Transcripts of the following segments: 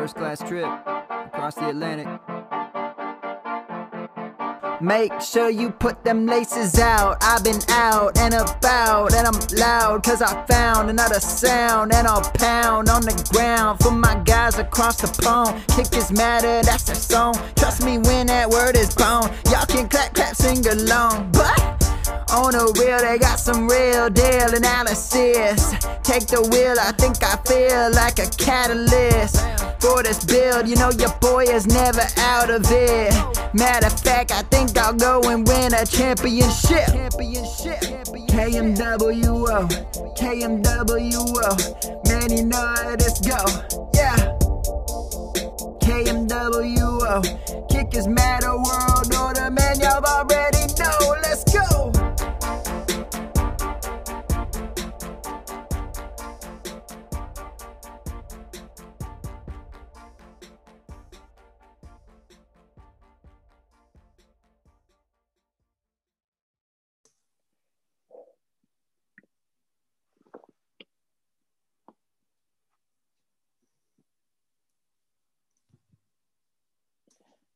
First class trip across the Atlantic. Make sure you put them laces out. I've been out and about, and I'm loud cause I found another sound. And I'll pound on the ground for my guys across the pond. Kick is matter, that's their song. Trust me when that word is gone. Y'all can clap, clap, sing along. But on the wheel, they got some real deal analysis. Take the wheel, I think I feel like a catalyst for this build. You know your boy is never out of it. Matter of fact, I think I'll go and win a championship. Championship. KMWO, KMWO. Man, you know this go. Yeah. KMWO. Kickers matter world order, man. Y'all already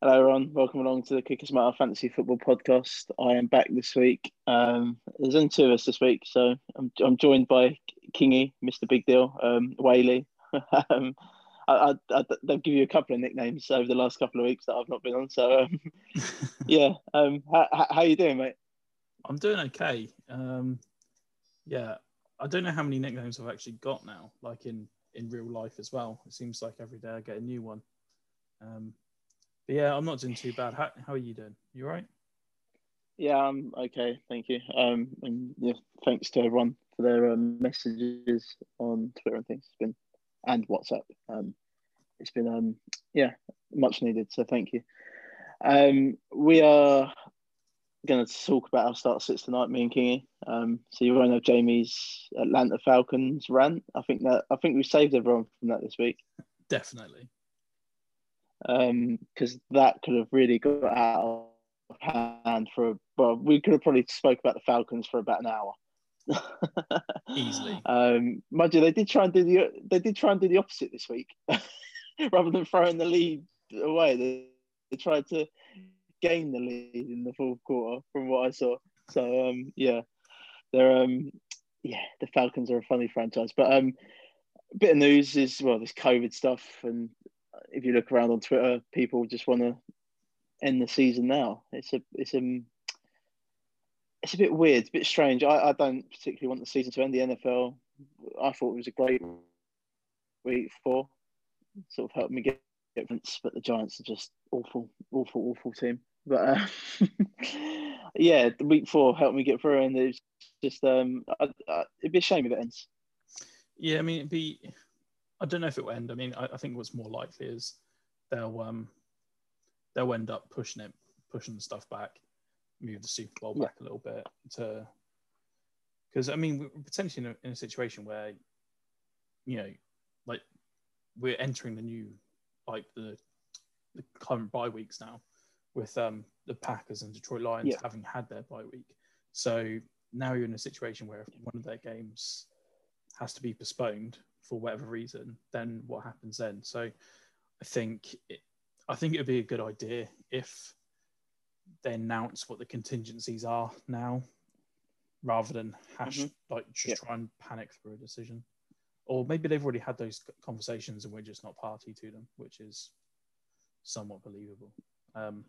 Hello, everyone. Welcome along to the Kickers Matter Fantasy Football Podcast. I am back this week. Um, there's only two of us this week, so I'm, I'm joined by Kingy, Mr. Big Deal, um, Whaley. um, I, I, I, they'll give you a couple of nicknames over the last couple of weeks that I've not been on. So, um, yeah, um, how, how you doing, mate? I'm doing okay. Um, yeah, I don't know how many nicknames I've actually got now, like in in real life as well. It seems like every day I get a new one. Um, but yeah, I'm not doing too bad. How, how are you doing? You all right? Yeah, I'm okay. Thank you. Um, and yeah, thanks to everyone for their um, messages on Twitter and things. It's been and WhatsApp. Um, it's been um, yeah, much needed. So thank you. Um, we are going to talk about our start six tonight, me and Kingy. Um, so you won't have Jamie's Atlanta Falcons rant. I think that I think we saved everyone from that this week. Definitely. Because um, that could have really got out of hand for well, we could have probably spoke about the Falcons for about an hour. Easily. Um, mind you, they did try and do the they did try and do the opposite this week, rather than throwing the lead away. They, they tried to gain the lead in the fourth quarter, from what I saw. So um, yeah, they're um, yeah, the Falcons are a funny franchise. But um, a bit of news is well, this COVID stuff, and if you look around on Twitter, people just want to end the season now. It's a it's a it's a bit weird, a bit strange. I, I don't particularly want the season to end. The NFL, I thought it was a great week four, sort of helped me get difference, but the Giants are just awful, awful, awful team. But uh, yeah, the week four helped me get through, and it's just um, I, I, it'd be a shame if it ends. Yeah, I mean, it'd be. I don't know if it will end. I mean, I, I think what's more likely is they'll um, they'll end up pushing it, pushing the stuff back, move the Super Bowl Yeah. back a little bit to. Because I mean, we're potentially in a, in a situation where, you know, like we're entering the new, like the, the current bye weeks now, with um the Packers and Detroit Lions Yeah. having had their bye week. So now you're in a situation where if one of their games has to be postponed for whatever reason, then what happens then? So I think it, I think it would be a good idea if they announce what the contingencies are now, rather than hash Mhm. like just Yeah. try and panic through a decision. Or maybe they've already had those conversations and we're just not party to them, which is somewhat believable. Um,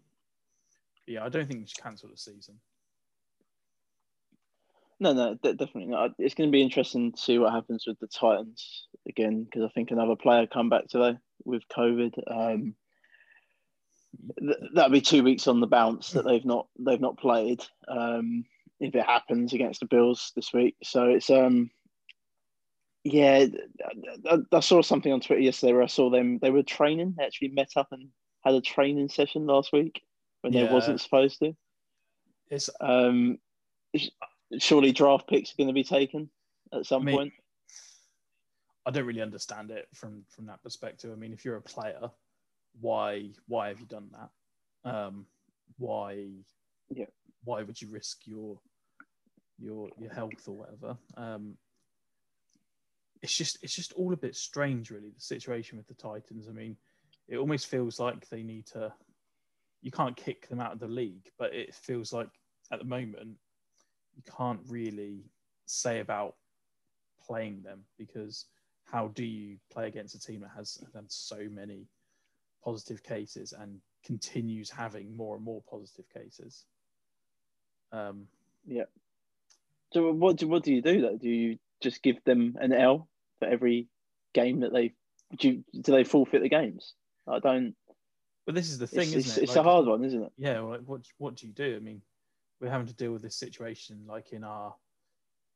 yeah, I don't think we should cancel the season. No, no, de- definitely not. It's going to be interesting to see what happens with the Titans again because I think another player come back today with COVID. Um, th- that'll be two weeks on the bounce that they've not they've not played. Um, if it happens against the Bills this week, so it's um, yeah, I, I saw something on Twitter yesterday where I saw them. They were training. They actually met up and had a training session last week when Yeah. they wasn't supposed to. It's Um, surely draft picks are going to be taken at some I mean, point. I don't really understand it from from that perspective. I mean, if you're a player, why why have you done that? Um, why Yeah. why would you risk your your your health or whatever? Um, it's just it's just all a bit strange, really. The situation with the Titans. I mean, it almost feels like they need to. You can't kick them out of the league, but it feels like at the moment you can't really say about playing them because how do you play against a team that has had so many positive cases and continues having more and more positive cases? Um, yeah. So what do what do you do though? Do you just give them an L for every game that they do? You, do they forfeit the games? I don't. But this is the thing, it's, isn't it's, it? It's Like- a hard one, isn't it? yeah well, like what what do you do i mean we're having to deal with this situation like in our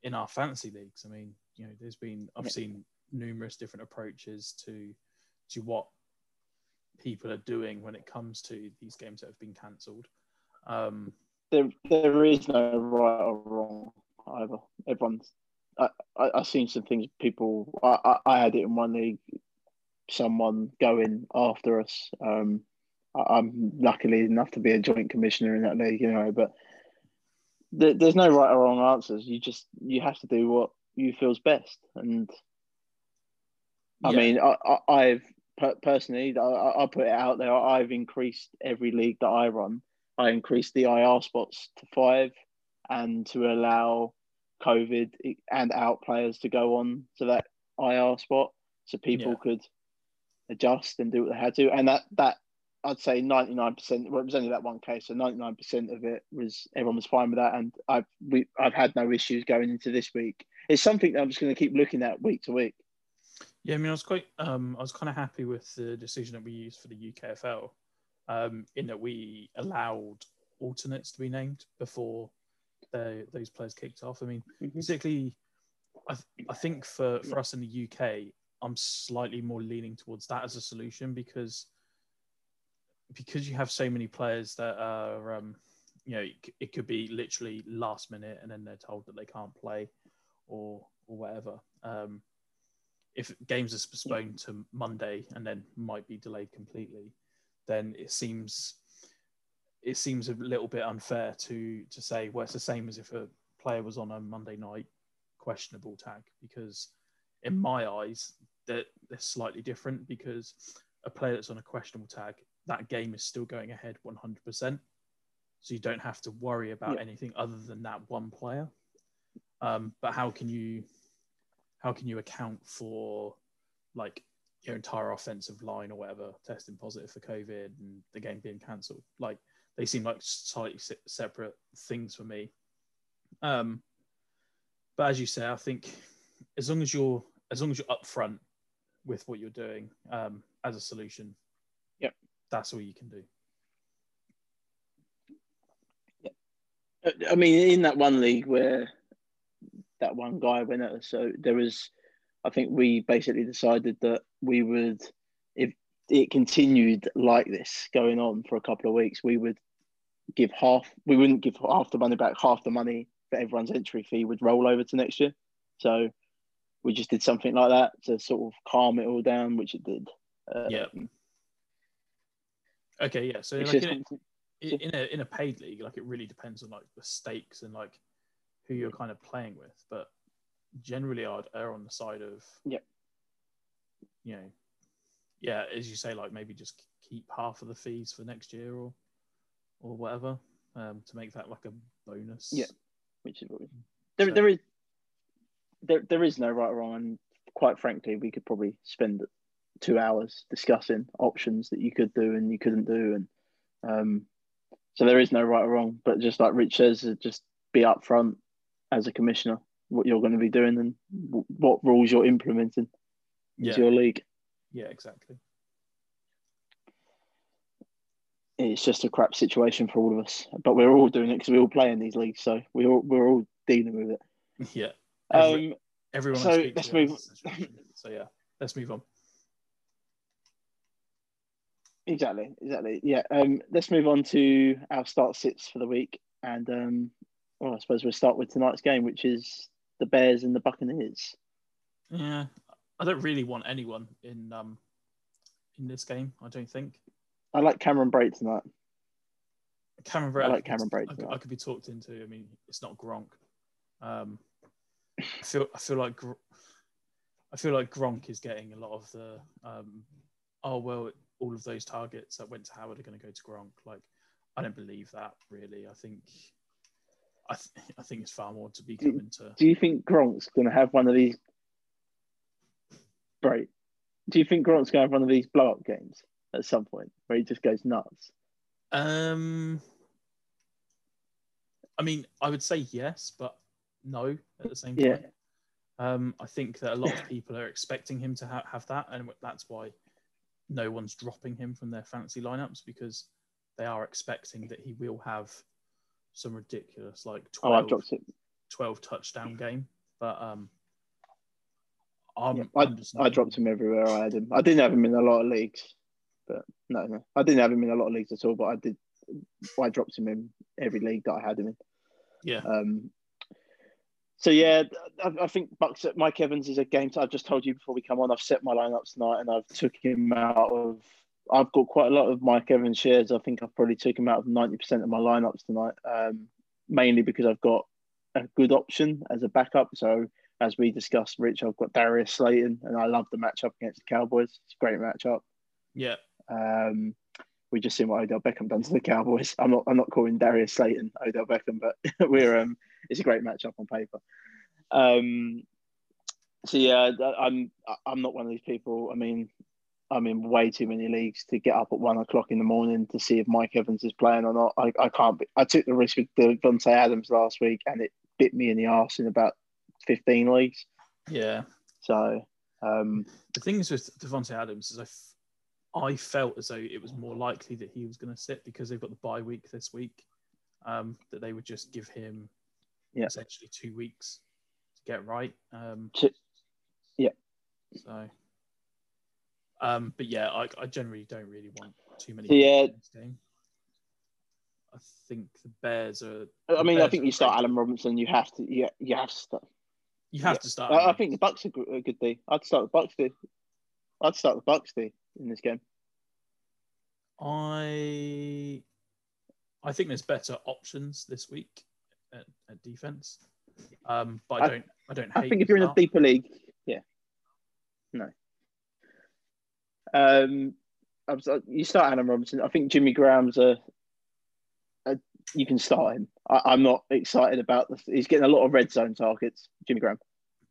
in our fantasy leagues i mean you know there's been i've Yeah. seen numerous different approaches to to what people are doing when it comes to these games that have been cancelled um There, there is no right or wrong either. Everyone's. I, I, I've seen some things. People. I, I, I had it in one league. Someone going after us. Um, I, I'm luckily enough to be a joint commissioner in that league, you know. But there, there's no right or wrong answers. You just you have to do what you feels best. And I yeah, mean, I, I, I've per- personally, I, I I put it out there. I've increased every league that I run. I increased the IR spots to five, and to allow COVID and out players to go on to that IR spot, so people Yeah. could adjust and do what they had to. And that that I'd say ninety nine percent. Well, it was only that one case, so ninety nine percent of it was everyone was fine with that, and I've we I've had no issues going into this week. It's something that I'm just going to keep looking at week to week. Yeah, I mean, I was quite, um, I was kind of happy with the decision that we used for the UKFL, um, in that we allowed alternates to be named before the, those players kicked off. I mean, Mhm. particularly, I, th- I think for, for us in the UK, I'm slightly more leaning towards that as a solution because because you have so many players that are, um, you know, it, it could be literally last minute and then they're told that they can't play or or whatever. Um, if games are postponed to Monday and then might be delayed completely, then it seems it seems a little bit unfair to to say well it's the same as if a player was on a Monday night questionable tag because in my eyes they're, they're slightly different because a player that's on a questionable tag that game is still going ahead 100% so you don't have to worry about Yeah. anything other than that one player um, but how can you how can you account for like your entire offensive line or whatever testing positive for covid and the game being cancelled like they seem like slightly se- separate things for me um but as you say i think as long as you're as long as you're upfront with what you're doing um as a solution. That's all you can do I mean, in that one league where that one guy went at us, so there was, I think we basically decided that we would, if it continued like this going on for a couple of weeks, we would give half, we wouldn't give half the money back, half the money for everyone's entry fee would roll over to next year. So we just did something like that to sort of calm it all down, which it did. Um, Yeah. Okay yeah so it's like just- in, a, in a in a paid league like it really depends on like the stakes and like who you're kind of playing with but generally i'd err on the side of Yep. you know yeah as you say like maybe just keep half of the fees for next year or or whatever um to make that like a bonus Yeah. which is what we, there, So- there is there, there is no right or wrong and quite frankly we could probably spend two hours discussing options that you could do and you couldn't do. And um so there is no right or wrong but just like rich says uh, just be upfront as a commissioner what you're going to be doing and w- what rules you're implementing yeah. into your league. Yeah exactly. It's just a crap situation for all of us but we're all doing it because we all play in these leagues so we all, we're all dealing with it. Yeah. Every- um everyone so let's move- so yeah let's move on Exactly, exactly. Yeah. Um, let's move on to our start sits for the week, and um, well, I suppose we'll start with tonight's game, which is the Bears and the Buccaneers. Yeah, I don't really want anyone in um in this game. I don't think I like Cameron Brate tonight. Cameron I like Cameron Brate I, could- I could be talked into. I mean, it's not Gronk. Um, I feel I feel like Gr- I feel like Gronk is getting a lot of the um. Oh well, all of those targets that went to Howard are going to go to Gronk. Like, I don't believe that really. I think, I, th- I think it's far more to be coming to. Do you think Gronk's going to have one of these? Right. Do you think Gronk's going to have one of these blow up games at some point where he just goes nuts? Um, I mean, I would say yes, but no at the same time. Yeah. Um, I think that a lot of people are expecting him to ha- have that, and that's why no one's dropping him from their fantasy lineups because they are expecting that he will have some ridiculous like Oh, I've 12, dropped it. 12 touchdown game. But um, I'm, Yeah, I, I dropped him everywhere I had him. I didn't have him in a lot of leagues, but no, no, I didn't have him in a lot of leagues at all. But I did. I dropped him in every league that I had him in. Yeah, Um, so yeah, I, I think Bucks. Mike Evans is a game. I've just told you before we come on. I've set my lineups tonight, and I've took him out of. I've got quite a lot of Mike Evans shares. I think I've probably took him out of ninety percent of my lineups tonight, um, mainly because I've got a good option as a backup. So as we discussed, Rich, I've got Darius Slayton, and I love the matchup against the Cowboys. It's a great matchup. yeah, Um, we just seen what Odell Beckham done to the Cowboys. I'm not I'm not calling Darius Slayton Odell Beckham, but we're um it's a great matchup on paper. Um, so yeah, I'm I'm not one of these people. I mean, I'm in way too many leagues to get up at one o'clock in the morning to see if Mike Evans is playing or not. I, I can't. Be, I took the risk with Davante Adams last week, and it bit me in the arse in about 15 leagues. yeah. So um, The thing is with Davante Adams is I, I felt as though it was more likely that he was going to sit because they've got the bye week this week. Um, that they would just give him Yeah. essentially two weeks to get right. Um, yeah. So, um, but yeah, I, I generally don't really want too many. Yeah. in this game. I think the Bears are. I mean, I think you start. Allen Robinson. You have to. You, you have to start. You have yeah. to start. I, I think the Bucks are good- a good D. I'd start the Bucks D. I'd start the Bucks D in this game. I I think there's better options this week at, at defense. Um, but I I- don't I don't I think if you're in a deeper league, yeah, no. Um, I'm you start Adam Robinson. I think Jimmy Graham's a, a you can start him. I, I'm not excited about this. He's getting a lot of red zone targets. Jimmy Graham.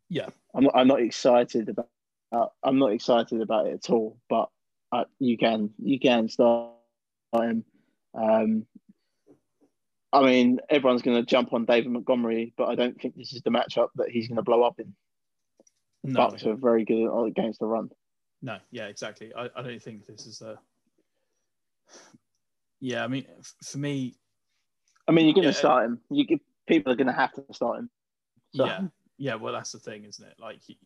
Yeah. I'm not. I'm not excited about. Uh, I'm not excited about it at all. But uh, you can you can start him. Um, I mean, everyone's going to jump on David Montgomery, but I don't think this is the matchup that he's going to blow up in. no, Bucks are very good against the run. no, yeah, exactly. I, I don't think this is a yeah. I mean, f- for me, I mean, you're going to Yeah. start him. You get, people are going to have to start him. So- yeah, yeah. Well, that's the thing, isn't it? Like he,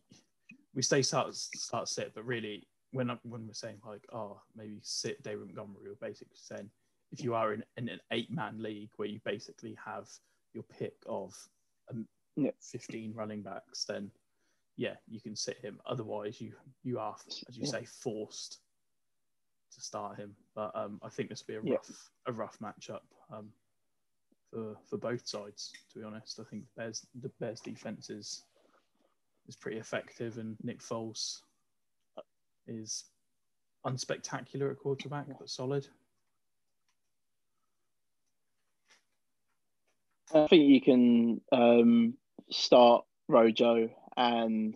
we say start start sit, but really, when when we're saying like, oh, maybe sit David Montgomery, we're basically saying if you are in, in an eight man league where you basically have your pick of um, Yeah. 15 running backs, then yeah, you can sit him. Otherwise, you you are, as you Yeah. say, forced to start him. But um, I think this will be a Yeah. rough a rough matchup um, for for both sides. To be honest, I think the Bears the Bears defense is is pretty effective, and Nick Foles is unspectacular at quarterback, but solid. I think you can um, start Rojo and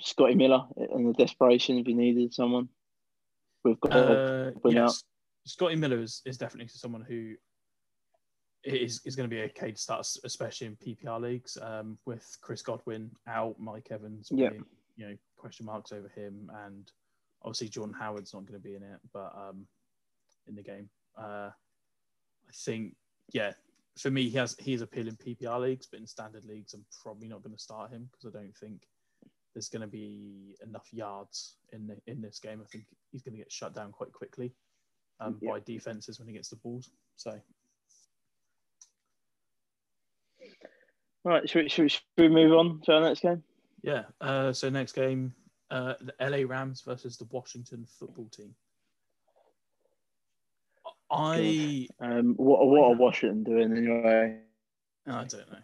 Scotty Miller in the desperation if you needed someone. We've got Uh, yes, Scotty Miller is, is definitely someone who is, is going to be okay to start, especially in PPR leagues. Um, with Chris Godwin out, Mike Evans, Yeah. being, you know, question marks over him, and obviously Jordan Howard's not going to be in it, but um, in the game, uh, I think, yeah, for me, he has he is appealing PPR leagues, but in standard leagues, I'm probably not going to start him because I don't think there's going to be enough yards in the, in this game. I think he's going to get shut down quite quickly um, Yeah. by defenses when he gets the balls. So All right, should we, should, we, should we move on to our next game? yeah. Uh, so next game, uh, the LA Rams versus the Washington Football Team. I Um, what what are Washington doing anyway? I don't know.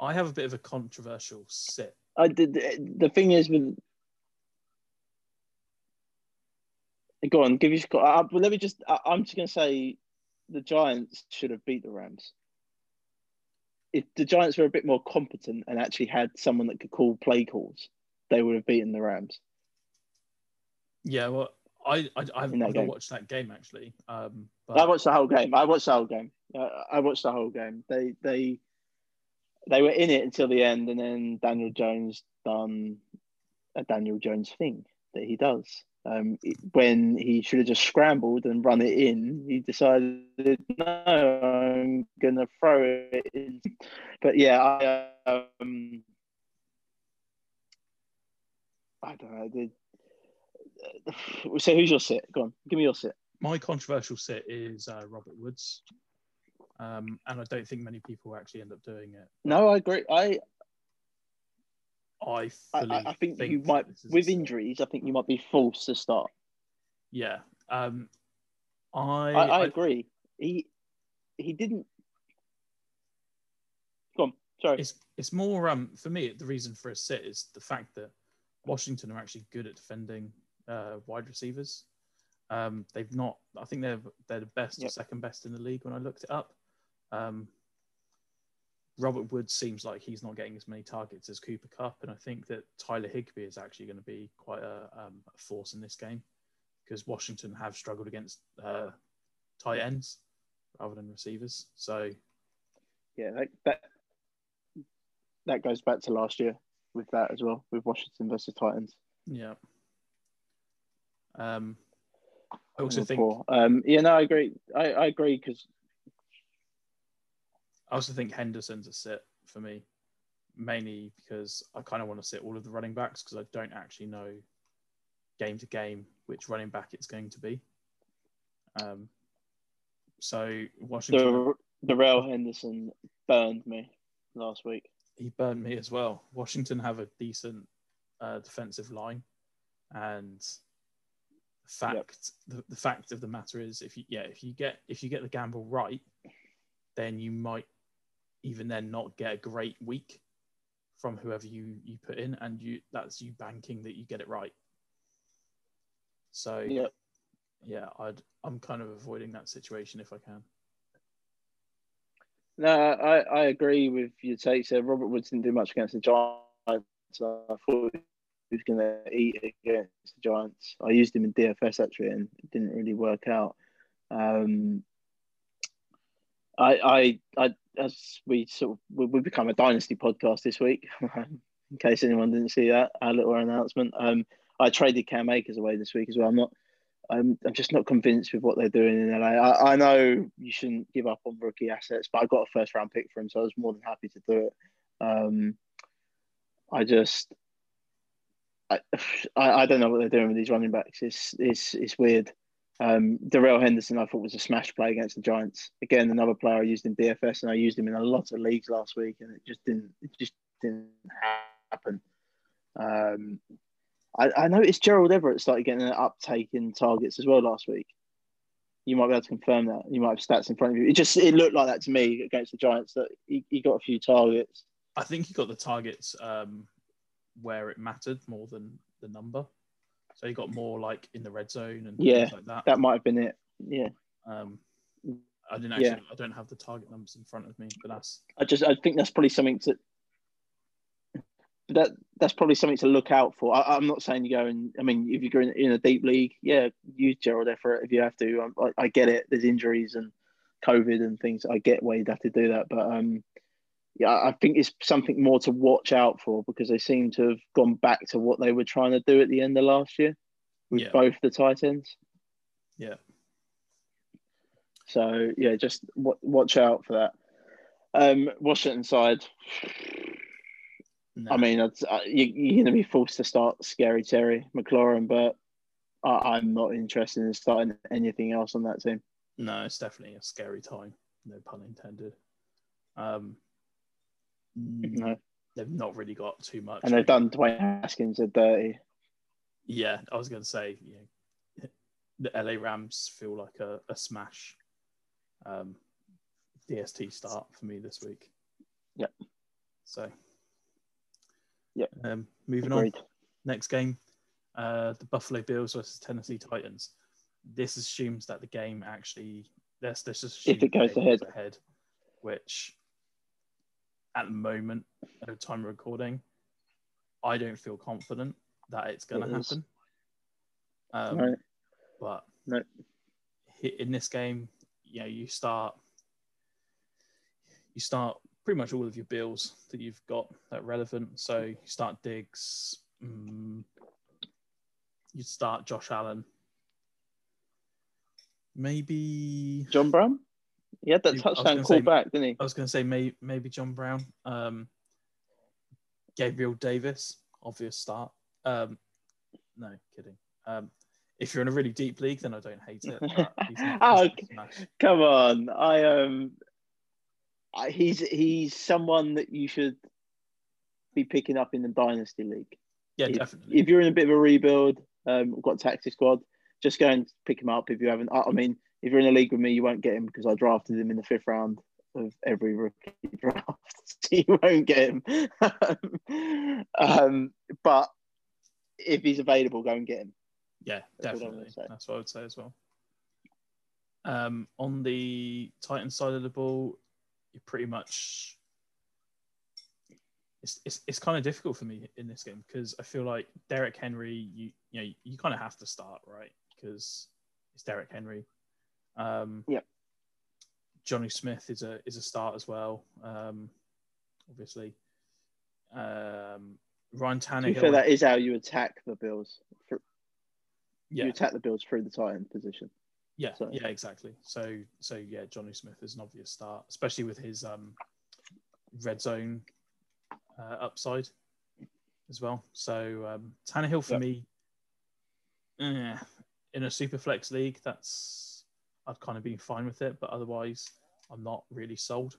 I have a bit of a controversial sit. I did. The thing is with Go on, give you. Uh, let me just. I'm just going to say, the Giants should have beat the Rams. If the Giants were a bit more competent and actually had someone that could call play calls, they would have beaten the Rams. Yeah, well, I I, I haven't watched that game actually. Um, but I watched the whole game. I watched the whole game. Uh, I watched the whole game. They they they were in it until the end, and then Daniel Jones done a Daniel Jones thing that he does. Um, when he should have just scrambled and run it in, he decided, no, I'm going to throw it in. But yeah, I, um, I don't know. The, so who's your sit? Go on, give me your sit. my controversial sit is uh, Robert Woods, um, and I don't think many people actually end up doing it. No, I agree. I I I, I think, you might, this is a with injuries, I think you might be forced to start. Yeah, um, I, I, I agree. He he didn't. Go on. Sorry. it's it's more um for me the reason for a sit is the fact that Washington are actually good at defending uh, wide receivers. Um, they've not. I think they're they're the best or second best in the league when I looked it up. Um, Robert Woods seems like he's not getting as many targets as Cooper Kupp, and I think that Tyler Higbee is actually going to be quite a, um, a force in this game because Washington have struggled against uh, tight ends rather than receivers. So Yeah, that, that that goes back to last year with that as well, with Washington versus Titans. yeah. Um, I also think. Um, yeah, no, I agree. I, I agree because I also think Henderson's a sit for me, mainly because I kind of want to sit all of the running backs because I don't actually know game to game which running back it's going to be. Um, so Washington, the Darrell Henderson burned me last week. he burned me as well. Washington have a decent uh, defensive line, and the fact the, the fact of the matter is, if you yeah, if you get if you get the gamble right, then you might even then not get a great week from whoever you you put in, and you that's you banking that you get it right. So Yeah, yeah, I'd I'm kind of avoiding that situation if I can. no, I, I agree with your takes there. Robert Woods didn't do much against the Giants. So I thought he was going to eat against the Giants. I used him in DFS actually, and it didn't really work out. Um, I, I, I, as we sort of we, we become a dynasty podcast this week. in case anyone didn't see that, our little announcement. Um, I traded Cam Akers away this week as well. I'm not. I'm, I'm just not convinced with what they're doing in LA. I, I know you shouldn't give up on rookie assets, but I got a first round pick for him, so I was more than happy to do it. Um, I just, I, I, I don't know what they're doing with these running backs. It's it's it's weird. Um, Darrell Henderson, I thought was a smash play against the Giants. Again, another player I used in DFS, and I used him in a lot of leagues last week, and it just didn't it just didn't happen. Um, I, I noticed Gerald Everett started getting an uptake in targets as well last week. You might be able to confirm that. You might have stats in front of you. It just it looked like that to me against the Giants that he, he got a few targets. I think he got the targets um, where it mattered more than the number. So he got more like in the red zone and Yeah, things like that. That might have been it. Yeah. Um, I didn't actually. Yeah. I don't have the target numbers in front of me, but that's I just I think that's probably something to that that's probably something to look out for. I, I'm not saying you go and I mean if you're in, in a deep league, yeah, use Gerald Everett if you have to. I, I get it. There's injuries and COVID and things. I get why you'd have to do that, but um, yeah, I think it's something more to watch out for because they seem to have gone back to what they were trying to do at the end of last year with Yeah. both the tight ends. yeah. So yeah, just w- watch out for that. Um, Washington side. No. I mean, it's, uh, you, you're going to be forced to start Scary Terry McLaurin, but I, I'm not interested in starting anything else on that team. no, it's definitely a scary time. No pun intended. Um, No. they've not really got too much. And they've done Dwayne Haskins a dirty. Yeah, I was going to say, you know, the LA Rams feel like a, a smash um, DST start for me this week. Yep. So, Yep. Um, moving Agreed. on, next game, uh, the Buffalo Bills versus Tennessee Titans. this assumes that the game actually let's let's just assume If it goes ahead. ahead, which at the moment at the time of recording, I don't feel confident that it's going to happen. Um, right. But hi- in this game, you know, you start you start pretty much all of your bills that you've got that are relevant. So you start Diggs, mm, you start Josh Allen, maybe John Brown. He had that was touchdown call say- back, didn't he? I was going to say may, maybe John Brown, um, Gabriel Davis, obvious start. Um, no, kidding. Um, if you're in a really deep league, then I don't hate it. He's not, Oh, he's. Come on, I um, I, he's he's someone that you should be picking up in the dynasty league. Yeah, if, definitely. if you're in a bit of a rebuild, um, we've got taxi squad. Just go and pick him up if you haven't. I, I mean, if you're in a league with me, you won't get him because I drafted him in the fifth round of every rookie draft, so you won't get him. um, but if he's available, go and get him. Yeah, That's what definitely. say. That's what I would say as well. Um, on the Titan side of the ball, you pretty much it's, it's, it's kind of difficult for me in this game because I feel like Derrick Henry, you you know, you kind of have to start right because it's Derrick Henry. Um, Yep. Jonnu Smith is a is a start as well. Um, obviously, um, Ryan Tannehill. fair, that is how you attack the Bills. For, yeah, You attack the Bills through the tight end position. Yeah, So- yeah, exactly. So, so yeah, Jonnu Smith is an obvious start, especially with his um, red zone uh, upside as well. So um, Tannehill for Yep. me, eh, in a super flex league, that's I've kind of been fine with it, but otherwise, I'm not really sold.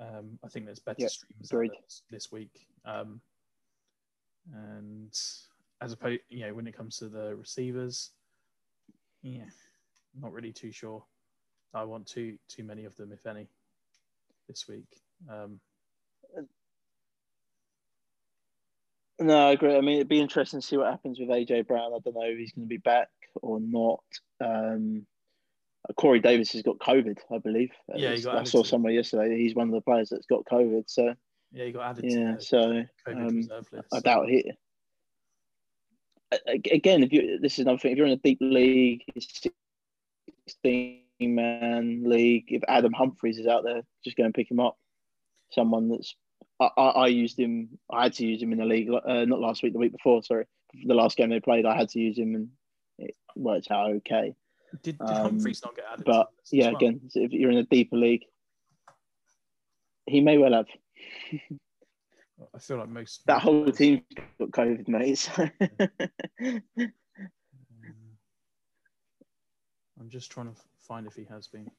Um, I think there's better Yep, streamers out agreed. there this, this week, um, and as opposed, you know, when it comes to the receivers, yeah, not really too sure. I want too too many of them, if any, this week. Um, No, I agree. I mean, it'd be interesting to see what happens with AJ Brown. I don't know if he's going to be back or not. Um, Corey Davis has got COVID, I believe. Yeah, I saw somewhere yesterday. He's one of the players that's got COVID. So yeah, he got added yeah, to so um. I doubt he. Again, if you this is another thing. If you're in a deep league, sixteen man league, if Adam Humphries is out there, just go and pick him up. Someone that's I, I, I used him. I had to use him in the league. Uh, not last week, the week before. Sorry, the last game they played, I had to use him, and it worked out okay. Did, did um, Humphries not get added? But yeah, well? again, so if you're in a deeper league, he may well have. I feel like most That whole team's got COVID, mate. So. I'm just trying to find if he has been.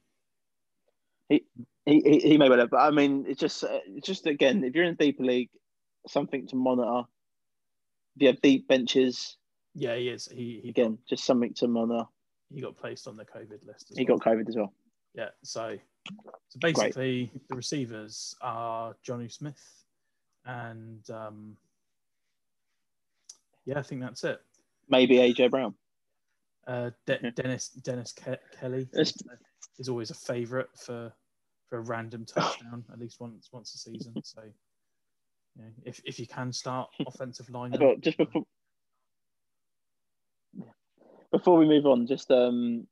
he, he he may well have, but I mean, it's just uh, it's just again, if you're in a deeper league, something to monitor. If you have deep benches, Yeah, he is. He he again, just something to monitor. he got placed on the COVID list. As He well. got COVID as well. Yeah, so so basically the receivers are Jonnu Smith and um, yeah, I think that's it. Maybe AJ Brown. Uh, De- Dennis Dennis Ke- Kelly is, is always a favourite for for a random touchdown at least once once a season. So you know, if if you can start offensive line, But just before before we move on, just um,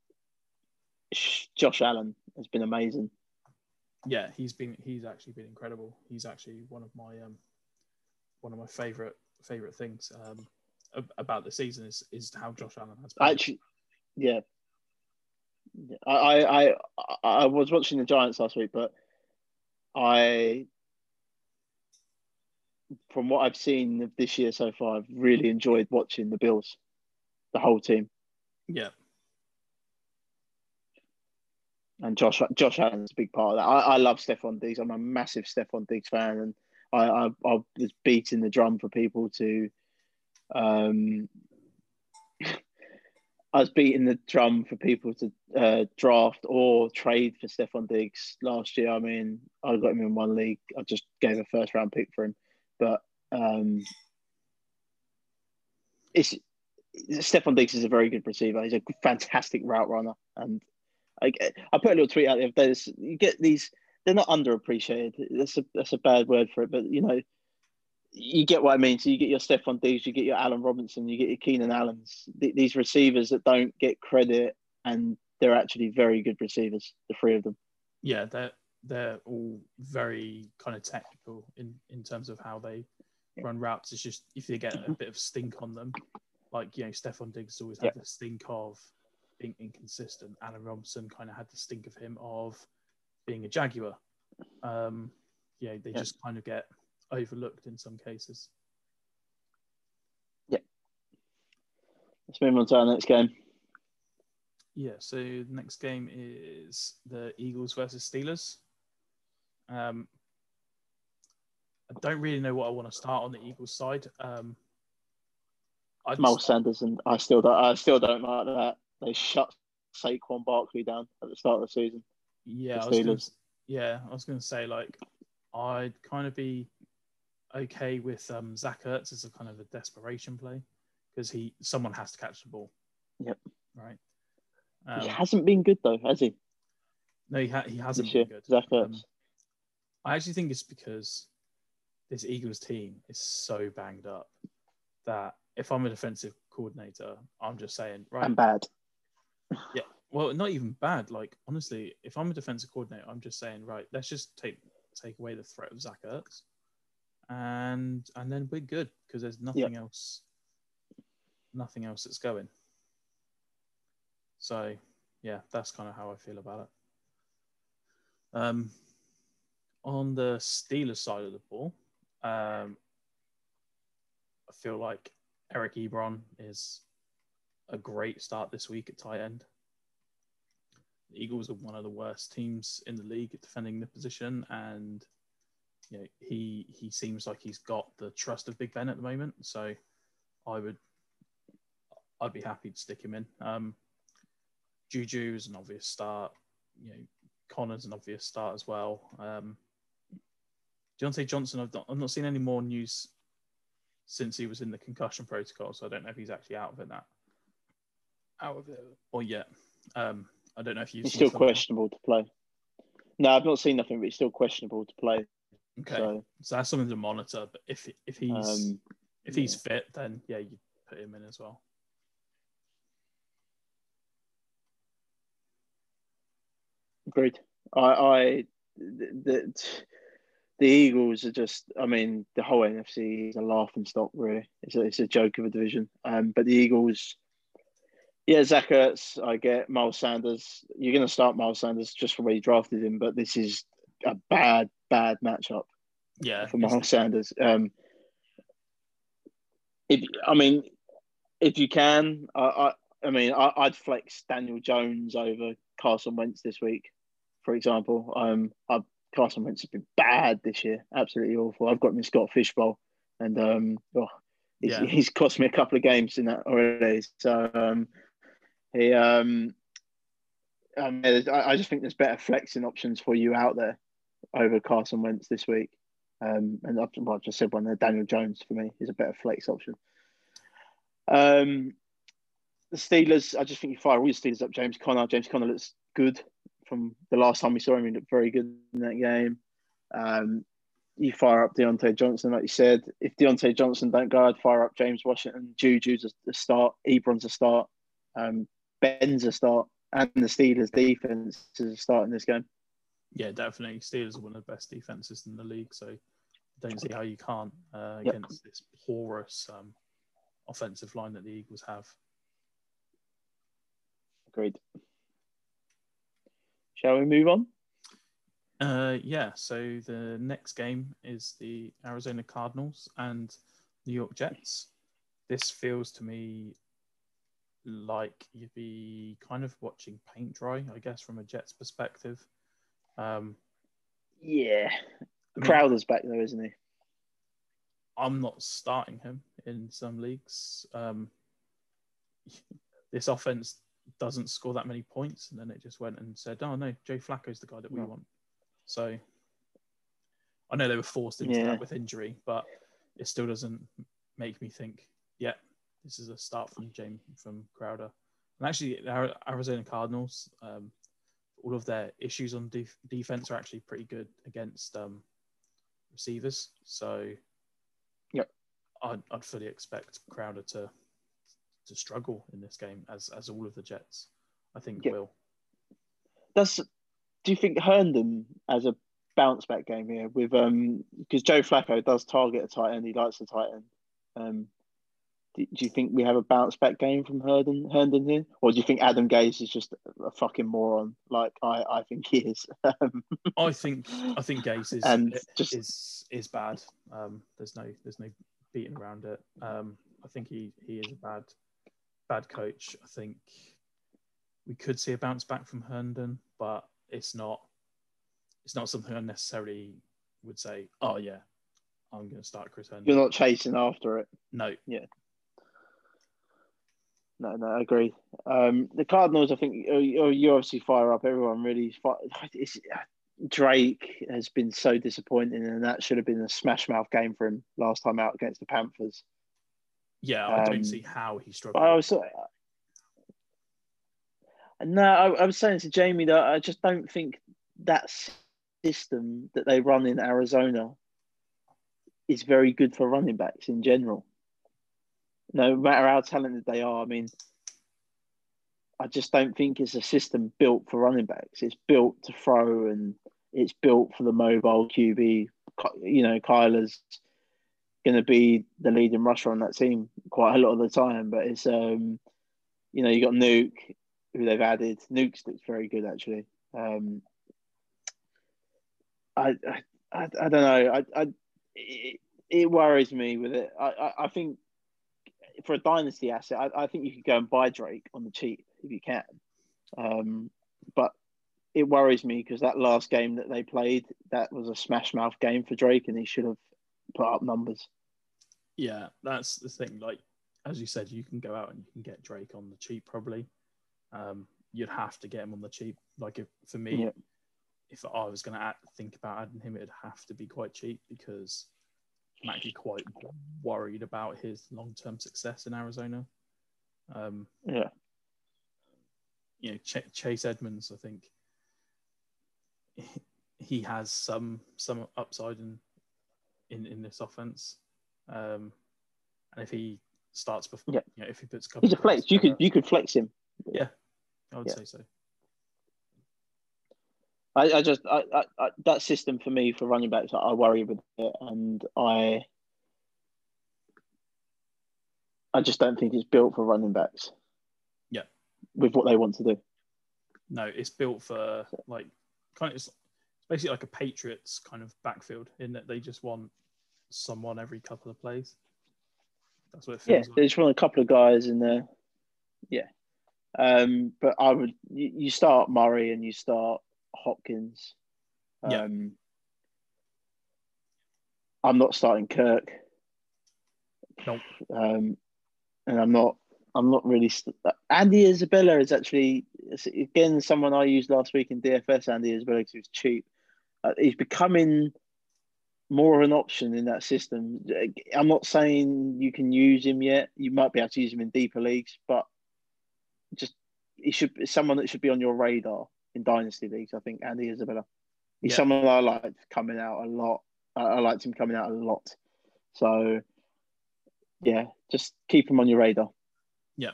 Josh Allen has been amazing. yeah, he's been he's actually been incredible. He's actually one of my um one of my favourite favourite things um about the season is is how Josh Allen has been. Actually, yeah. Yeah. I, I I I was watching the Giants last week, but I, from what I've seen of this year so far, I've really enjoyed watching the Bills, the whole team, yeah, and Josh Josh Allen's a big part of that. I, I love Stefon Diggs. I'm a massive Stefon Diggs fan, and I I, I was beating the drum for people to, um, I was beating the drum for people to uh, draft or trade for Stefon Diggs last year. I mean, I got him in one league. I just gave a first round pick for him, but um, it's Stefon Diggs is a very good receiver. He's a fantastic route runner, and I, I put a little tweet out there. There's you get these. They're not underappreciated. That's a that's a bad word for it, but you know, you get what I mean. So you get your Stefon Diggs, you get your Allen Robinson, you get your Keenan Allens. Th- these receivers that don't get credit, and they're actually very good receivers. The three of them. Yeah, they're they're all very kind of technical in in terms of how they run routes. It's just if they get a bit of stink on them, like you know, Stefon Diggs always had Yeah. the stink of being inconsistent. Allen Robinson kind of had the stink of him of being a Jaguar. Um, yeah, they Yeah. just kind of get overlooked in some cases. Yeah. Let's move on to our next game. Yeah, so the next game is the Eagles versus Steelers. Um, I don't really know what I want to start on the Eagles side. Um, I just- Miles Sanders, and I still don't. I still don't like that. They shut Saquon Barkley down at the start of the season. yeah, the I was gonna, yeah, I was going to say like I'd kind of be okay with um, Zach Ertz as a kind of a desperation play because he someone has to catch the ball. Yep. Right. he Um, hasn't been good though, has he? no, he, ha- he hasn't This year, been good. Zach Ertz. Um, I actually think it's because this Eagles team is so banged up that if I'm a defensive coordinator, I'm just saying, right, and bad. Yeah. Well, not even bad. Like honestly, if I'm a defensive coordinator, I'm just saying, right, let's just take take away the threat of Zach Ertz, and and then we're good because there's nothing else, nothing else that's going. So, yeah, that's kind of how I feel about it. Um, on the Steelers side of the ball, um, I feel like Eric Ebron is a great start this week at tight end. The Eagles are one of the worst teams in the league at defending the position, and you know, he he seems like he's got the trust of Big Ben at the moment. So I would I'd be happy to stick him in. Um, Juju is an obvious start. You know, Conner's an obvious start as well. Um, Diontae Johnson, I've not, I've not seen any more news since he was in the concussion protocol, so I don't know if he's actually out of it now. Out of it or yet. Um, I don't know if you've He's still something. questionable to play. No, I've not seen nothing, but he's still questionable to play. Okay, so, So, that's something to monitor. But if if he's um, if he's fit, then yeah, you put him in as well. agreed. I, I the, the the Eagles are just. I mean, the whole NFC is a laughing stock. Really, it's a, it's a joke of a division. Um, but the Eagles. Yeah, Zach Ertz, I get Miles Sanders. You're going to start Miles Sanders just for where you drafted him, but this is a bad, bad matchup. Yeah, for Miles Sanders. Um, if I mean, if you can, I, I, I mean, I, I'd flex Daniel Jones over Carson Wentz this week, for example. Um, I, Carson Wentz has been bad this year, absolutely awful. I've got him in Scott Fish Bowl, and um, oh, he's, Yeah. he's cost me a couple of games in that already. So um, he, um, um, I, I just think there's better flexing options for you out there over Carson Wentz this week. Um, and I've, well, I've just said one there. Daniel Jones for me is a better flex option. Um, the Steelers, I just think you fire all your Steelers up. James Conner. James Conner looks good from the last time we saw him. He looked very good in that game. Um, you fire up Diontae Johnson, like you said. If Diontae Johnson don't go, I'd fire up James Washington. Juju's a, start. Ebron's a start. Um, Ben's a start. And the Steelers defense is a start in this game. yeah, definitely. Steelers are one of the best defenses in the league, so don't see how you can't uh, Yep. against this porous um, offensive line that the Eagles have. Agreed. Shall we move on? Uh, yeah, so the next game is the Arizona Cardinals and New York Jets. This feels to me like you'd be kind of watching paint dry, I guess, from a Jets perspective. Um, Yeah. I mean, Crowder's back though, isn't he? I'm not starting him in some leagues. Um, this offense doesn't score that many points, and then it just went and said, "Oh no, Joe Flacco's the guy that we No. want." So I know they were forced into Yeah. that with injury, but it still doesn't make me think, "Yeah, this is a start from James from Crowder. And actually, Ari- Arizona Cardinals, um, all of their issues on def- defense are actually pretty good against um, receivers. So, Yep. I'd, I'd fully expect Crowder to to struggle in this game, as as all of the Jets, I think, Yep. will. Does do you think Herndon as a bounce back game here with um because Joe Flacco does target a tight end, he likes a tight end. Um, do, do you think we have a bounce back game from Herndon Herndon here, or do you think Adam Gase is just a fucking moron like I I think he is? Um, I think I think Gase is And just- is is bad. Um, there's no there's no beating around it. Um, I think he he is a bad bad coach. I think we could see a bounce back from Herndon, but it's not it's not something I necessarily would say. Oh yeah, I'm going to start Chris Herndon. you're not chasing after it. No, Yeah. No, no, I agree. Um, the Cardinals, I think, oh, you you obviously fire up everyone really. It's, Drake has been so disappointing, and that should have been a smash mouth game for him last time out against the Panthers. Yeah, I Um, don't see how he struggled. I was, no, I, I was saying to Jamie that I just don't think that system that they run in Arizona is very good for running backs in general. No matter how talented they are, I mean, I just don't think it's a system built for running backs. It's built to throw and it's built for the mobile QB. You know, Kyler's going to be the leading rusher on that team quite a lot of the time, but it's um, you know, you got Nuke who they've added. Nuke's looks very good actually. Um, I, I, I, don't know. I, I, it, it worries me with it. I, I, I think for a dynasty asset, I, I think you could go and buy Drake on the cheap if you can. Um, but it worries me because that last game that they played, that was a smash mouth game for Drake, and he should have put up numbers. Yeah, that's the thing. Like as you said, you can go out and you can get Drake on the cheap probably. Um, you'd have to get him on the cheap. Like if for me, Yeah. if I was going to think about adding him, it'd have to be quite cheap because I'm actually quite worried about his long-term success in Arizona. Um, Yeah, you know, Ch- Chase Edmonds, I think he has some some upside in in, in this offense. Um, and if he starts before, Yeah. you know, if he puts a couple he's a flex. You could you could flex him. Yeah, I would yeah. say so. I, I just I, I, I, that system for me for running backs, I, I worry with it, and I I just don't think it's built for running backs. Yeah. with what they want to do. No, it's built for like kind of it's basically like a Patriots kind of backfield in that they just want someone every couple of plays. That's what it Yeah, feels they like. just want a couple of guys in there. Yeah, um, but I would you, you start Murray and you start Hopkins. Yeah. Um, I'm not starting Kirk. Nope. Um, and I'm not. I'm not really. St- Andy Isabella is actually again someone I used last week in DFS. Andy Isabella because he was cheap. Uh, he's becoming more of an option in that system. I'm not saying you can use him yet. You might be able to use him in deeper leagues, but just he should be someone that should be on your radar in dynasty leagues. I think Andy Isabella. He's Yeah. someone I liked coming out a lot. I, I liked him coming out a lot. So yeah, just keep him on your radar. Yeah.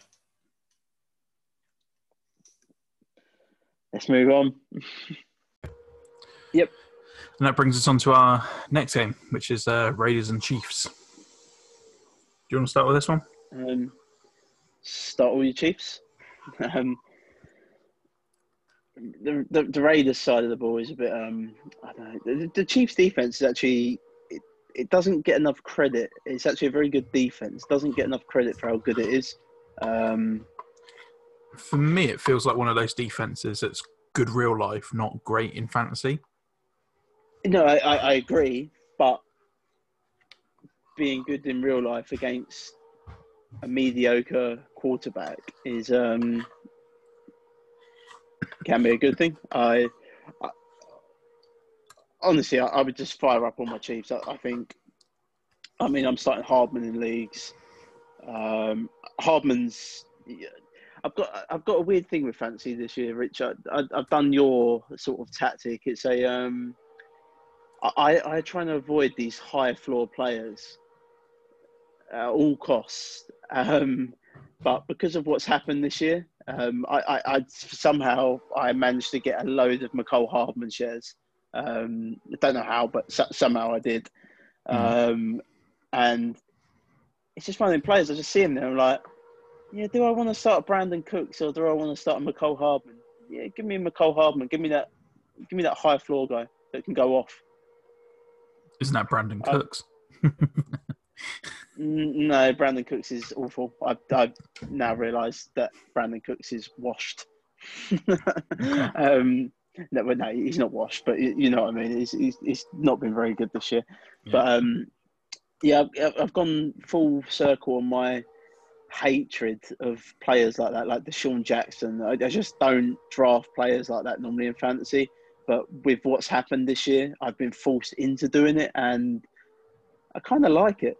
Let's move on. And that brings us on to our next game, which is uh, Raiders and Chiefs. Do you want to start with this one? Um, start with your Chiefs. Um, the, the the Raiders side of the ball is a bit. Um, I don't know. The, the Chiefs defense is actually. It, it doesn't get enough credit. It's actually a very good defense. Doesn't get enough credit for how good it is. Um, For me, it feels like one of those defenses that's good real life, not great in fantasy. No, I, I, agree, but being good in real life against a mediocre quarterback is um, can be a good thing. I, I honestly, I, I would just fire up all my Chiefs. I, I think, I mean, I'm starting Hardman in leagues. Um, Hardman's. I've got I've got a weird thing with fancy this year, Richard. I, I've done your sort of tactic. It's a um, I I try and avoid these high floor players at all costs. Um, but because of what's happened this year, um, I, I, I somehow I managed to get a load of Mecole Hardman shares. Um, I don't know how, but so, somehow I did. Um, and it's just one of them players. I just see him there. I'm like, yeah, do I want to start Brandin Cooks or do I want to start Mecole Hardman? Yeah, give me Mecole Hardman. Give me that. Give me that high floor guy that can go off. Isn't that Brandon Uh, Cooks? No, Brandin Cooks is awful. I've, I've now realised that Brandin Cooks is washed. um, no, well, no, he's not washed, but you, you know what I mean. He's, he's, he's not been very good this year. But um, yeah, I've, I've gone full circle on my hatred of players like that, like the Sean Jackson. I, I just don't draft players like that normally in fantasy. But with what's happened this year, I've been forced into doing it, and I kind of like it.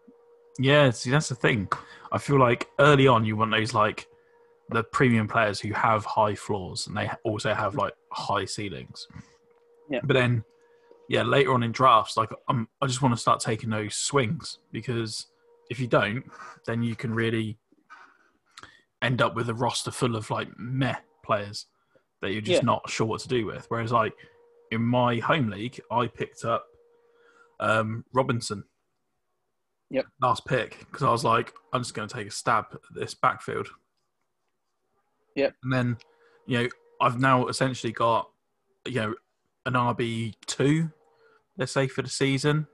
Yeah, see, that's the thing. I feel like early on, you want those like the premium players who have high floors and they also have like high ceilings. Yeah. But then, yeah, later on in drafts, like um, I just want to start taking those swings because if you don't, then you can really end up with a roster full of like meh players that you're just Yeah. not sure what to do with. Whereas, like in my home league, I picked up um, Robinson Yep. last pick because I was like, I'm just going to take a stab at this backfield. Yep. And then, you know, I've now essentially got, you know, an RB two, let's say for the season,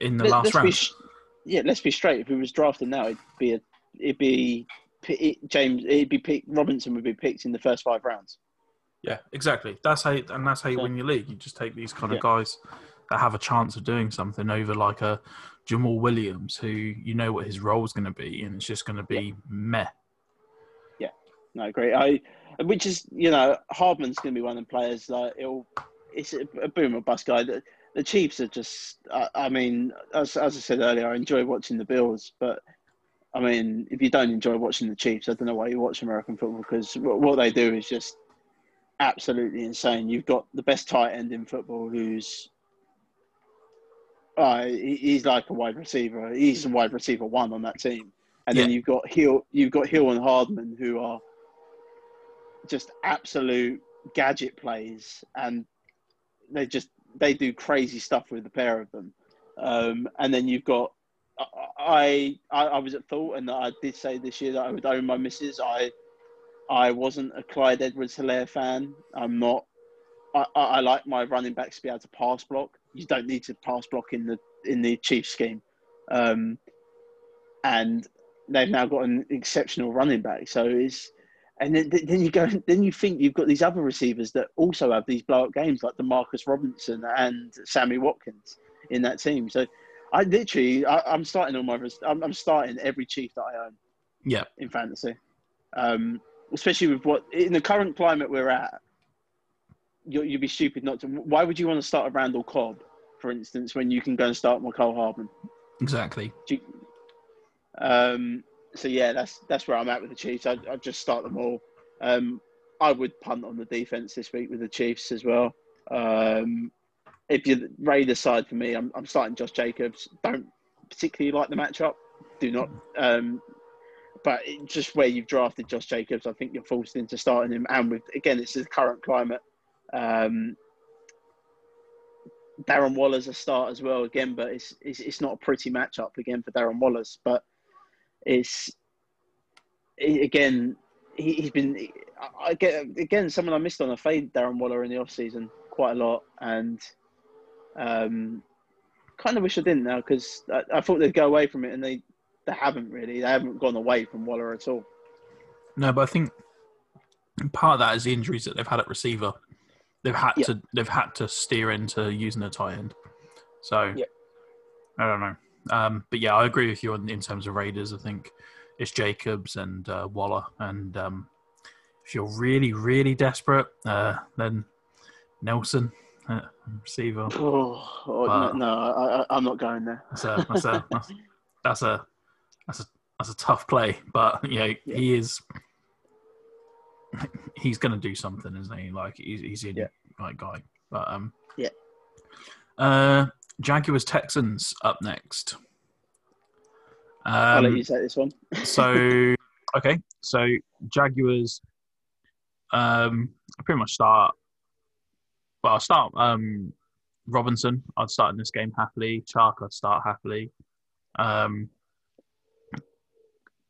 in the Let- last let's Be, round. sh- yeah, let's be straight. If he was drafted now, it'd be a, it'd be it, James. It'd be picked. Robinson would be picked in the first five rounds. Yeah, exactly. That's how, and that's how you Yeah. win your league. You just take these kind of Yeah. guys that have a chance of doing something over like a Jamaal Williams, who you know what his role is going to be, and it's just going to be meh. Yeah, no, I agree. I, which is you know, Hardman's going to be one of the players. Like it'll, it's a, a boom or bust guy. The, the Chiefs are just. I, I mean, as, as I said earlier, I enjoy watching the Bills, but I mean, if you don't enjoy watching the Chiefs, I don't know why you watch American football because what they do is just absolutely insane. You've got the best tight end in football, who's. Uh, he's like a wide receiver. He's a wide receiver one on that team, and then you've got Hill. You've got Hill and Hardman, who are just absolute gadget plays, and they just they do crazy stuff with the pair of them. Um, and then you've got I, I I was at fault, and I did say this year that I would own my misses. I I wasn't a Clyde Edwards-Helaire fan. I'm not. I, I I like my running backs to be able to pass block. You don't need to pass block in the in the Chiefs scheme, um, and they've now got an exceptional running back. So it's and then, then you go then you think you've got these other receivers that also have these blow up games like the Marcus Robinson and Sammy Watkins in that team. So I literally I, I'm starting on my I'm, I'm starting every Chief that I own Yeah, in fantasy, um, especially with what in the current climate we're at. You, you'd be stupid not to. Why would you want to start a Randall Cobb, for instance, when you can go and start Mecole Hardman? exactly. You- Um, so yeah, that's that's where I'm at with the Chiefs. I I just start them all. Um, I would punt on the defense this week with the Chiefs as well. Um, if you Raiders side for me, I'm I'm starting Josh Jacobs. Don't particularly like the matchup. Do not. Um, but just where you've drafted Josh Jacobs, I think you're forced into starting him. And with again, it's the current climate. Um, Darren Waller's a start as well again, but it's, it's it's not a pretty matchup again for Darren Wallace. But it's he- again he, he's been I- get again someone I missed on. I fade Darren Waller in the off season quite a lot, and um, kind of wish I didn't now because I, I thought they'd go away from it, and they they haven't really. They haven't gone away from Waller at all. No, but I think part of that is the injuries that they've had at receiver. They've had Yeah. to they've had to steer into using a tight end. So Yeah. I don't know. Um, but yeah, I agree with you in, in terms of Raiders. I think it's Jacobs and uh, Waller, and um, if you're really really desperate, uh, then Nelson uh, receiver. Oh, oh, no, no I, I'm not going there. That's a that's a that's, that's a that's a that's a tough play, but you know he is. He's going to do something, isn't he? Like he's he's a Yeah. right guy. But um, Yeah. Uh, Jaguars Texans up next. I'll let Um, you take this one. so okay, so Jaguars. Um, I pretty much start. Well, I'll start um, Robinson. I'd start in this game happily. Chark, I'd start happily. Um,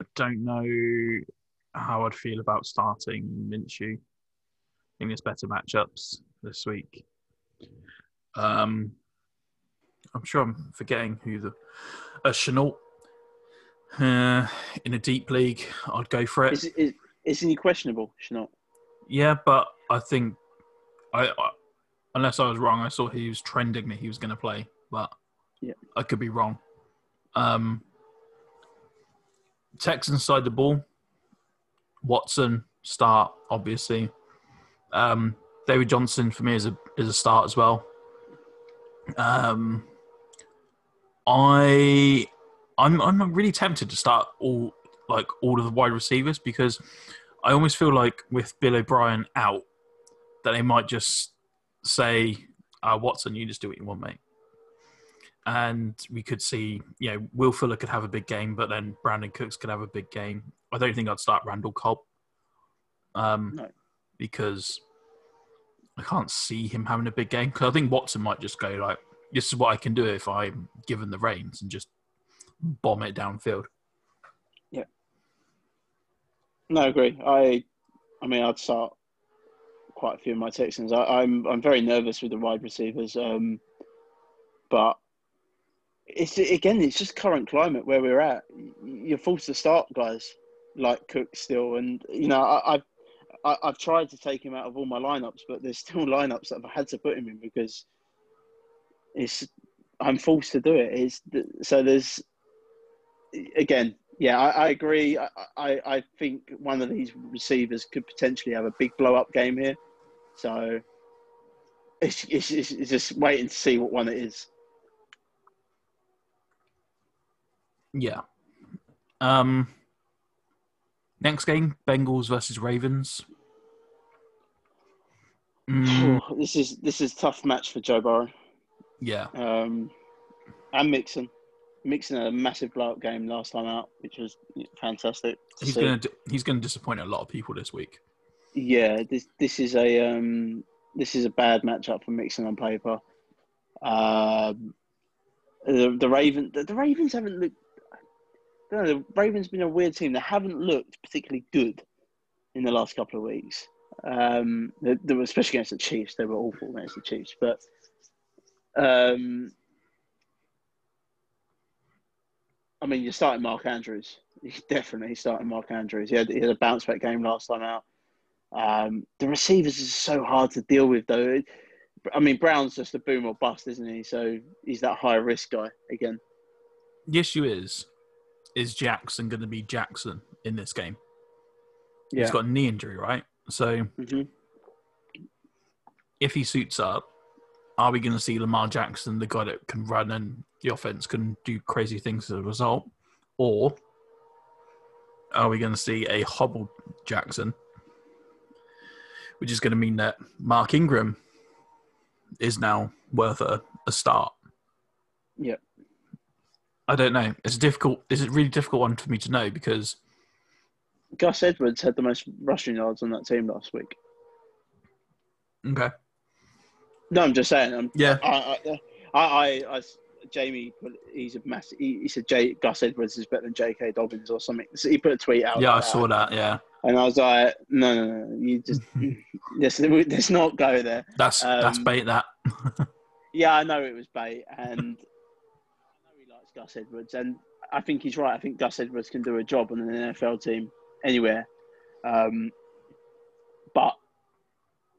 I don't know how I'd feel about starting Minshew. I think there's better matchups this week. Um, I'm sure I'm forgetting who the uh, Shenault uh, in a deep league. I'd go for it. Is, is, isn't he questionable, Shenault? Yeah, but I think I, I unless I was wrong, I saw he was trending that he was going to play, but Yeah. I could be wrong. Um, Texans side the ball. Watson start obviously. Um, David Johnson for me is a is a start as well. Um, I I'm I'm really tempted to start all like all of the wide receivers because I almost feel like with Bill O'Brien out that they might just say, uh, "Watson, you just do what you want, mate." And we could see, you know, Will Fuller could have a big game, but then Brandin Cooks could have a big game. I don't think I'd start Randall Cobb, um, No. because I can't see him having a big game. Because I think Watson might just go like, "This is what I can do if I'm given the reins," and just bomb it downfield. Yeah. No, I agree. I, I mean, I'd start quite a few of my Texans. I, I'm I'm very nervous with the wide receivers, um, but it's again, it's just current climate where we're at. You're forced to start guys like Cook still, and you know, I, I've I, I've tried to take him out of all my lineups, but there's still lineups that I've had to put him in because it's I'm forced to do it. It's so there's again, yeah, I, I agree. I, I, I think one of these receivers could potentially have a big blow up game here. So it's, it's it's just waiting to see what one it is. Yeah. Um. Next game, Bengals versus Ravens. Mm, Oh, this is this is a tough match for Joe Burrow yeah, um, and Mixon. Mixon had a massive blowout game last time out, which was fantastic. he's gonna he's gonna disappoint a lot of people this week. Yeah, this this is a um, this is a bad matchup for Mixon on paper. Um, the the Raven the, the Ravens haven't looked. Know, the Ravens have been a weird team. They haven't looked particularly good in the last couple of weeks. Um, they, they were, especially against the Chiefs, they were awful against the Chiefs. But um, I mean, you're starting Mark Andrews. He's definitely starting Mark Andrews. He had, he had a bounce back game last time out. Um, the receivers is so hard to deal with, though. I mean, Brown's just a boom or bust, isn't he? So he's that high risk guy again. The issue is, is Jackson going to be Jackson in this game? He's got a knee injury, right? So hmm if he suits up, are we going to see Lamar Jackson, the guy that can run and the offense can do crazy things as a result, or are we going to see a hobbled Jackson, which is going to mean that Mark Ingram is now worth a, a start? Yep. I don't know. It's a difficult. It's a really difficult one for me to know because Gus Edwards had the most rushing yards on that team last week. okay, No, I'm just saying. I'm, yeah, I, I, I, I, Jamie, put, he's a massive. He, he said J, Gus Edwards is better than J.K. Dobbins or something. So he put a tweet out. yeah, I saw that. Yeah, and I was like, no, no, no, you just let's, let's not go there. that's that's Um, bait. That Yeah, I know it was bait, and I know he likes Gus Edwards, and I think he's right. I think Gus Edwards can do a job on an NFL team anywhere, um, but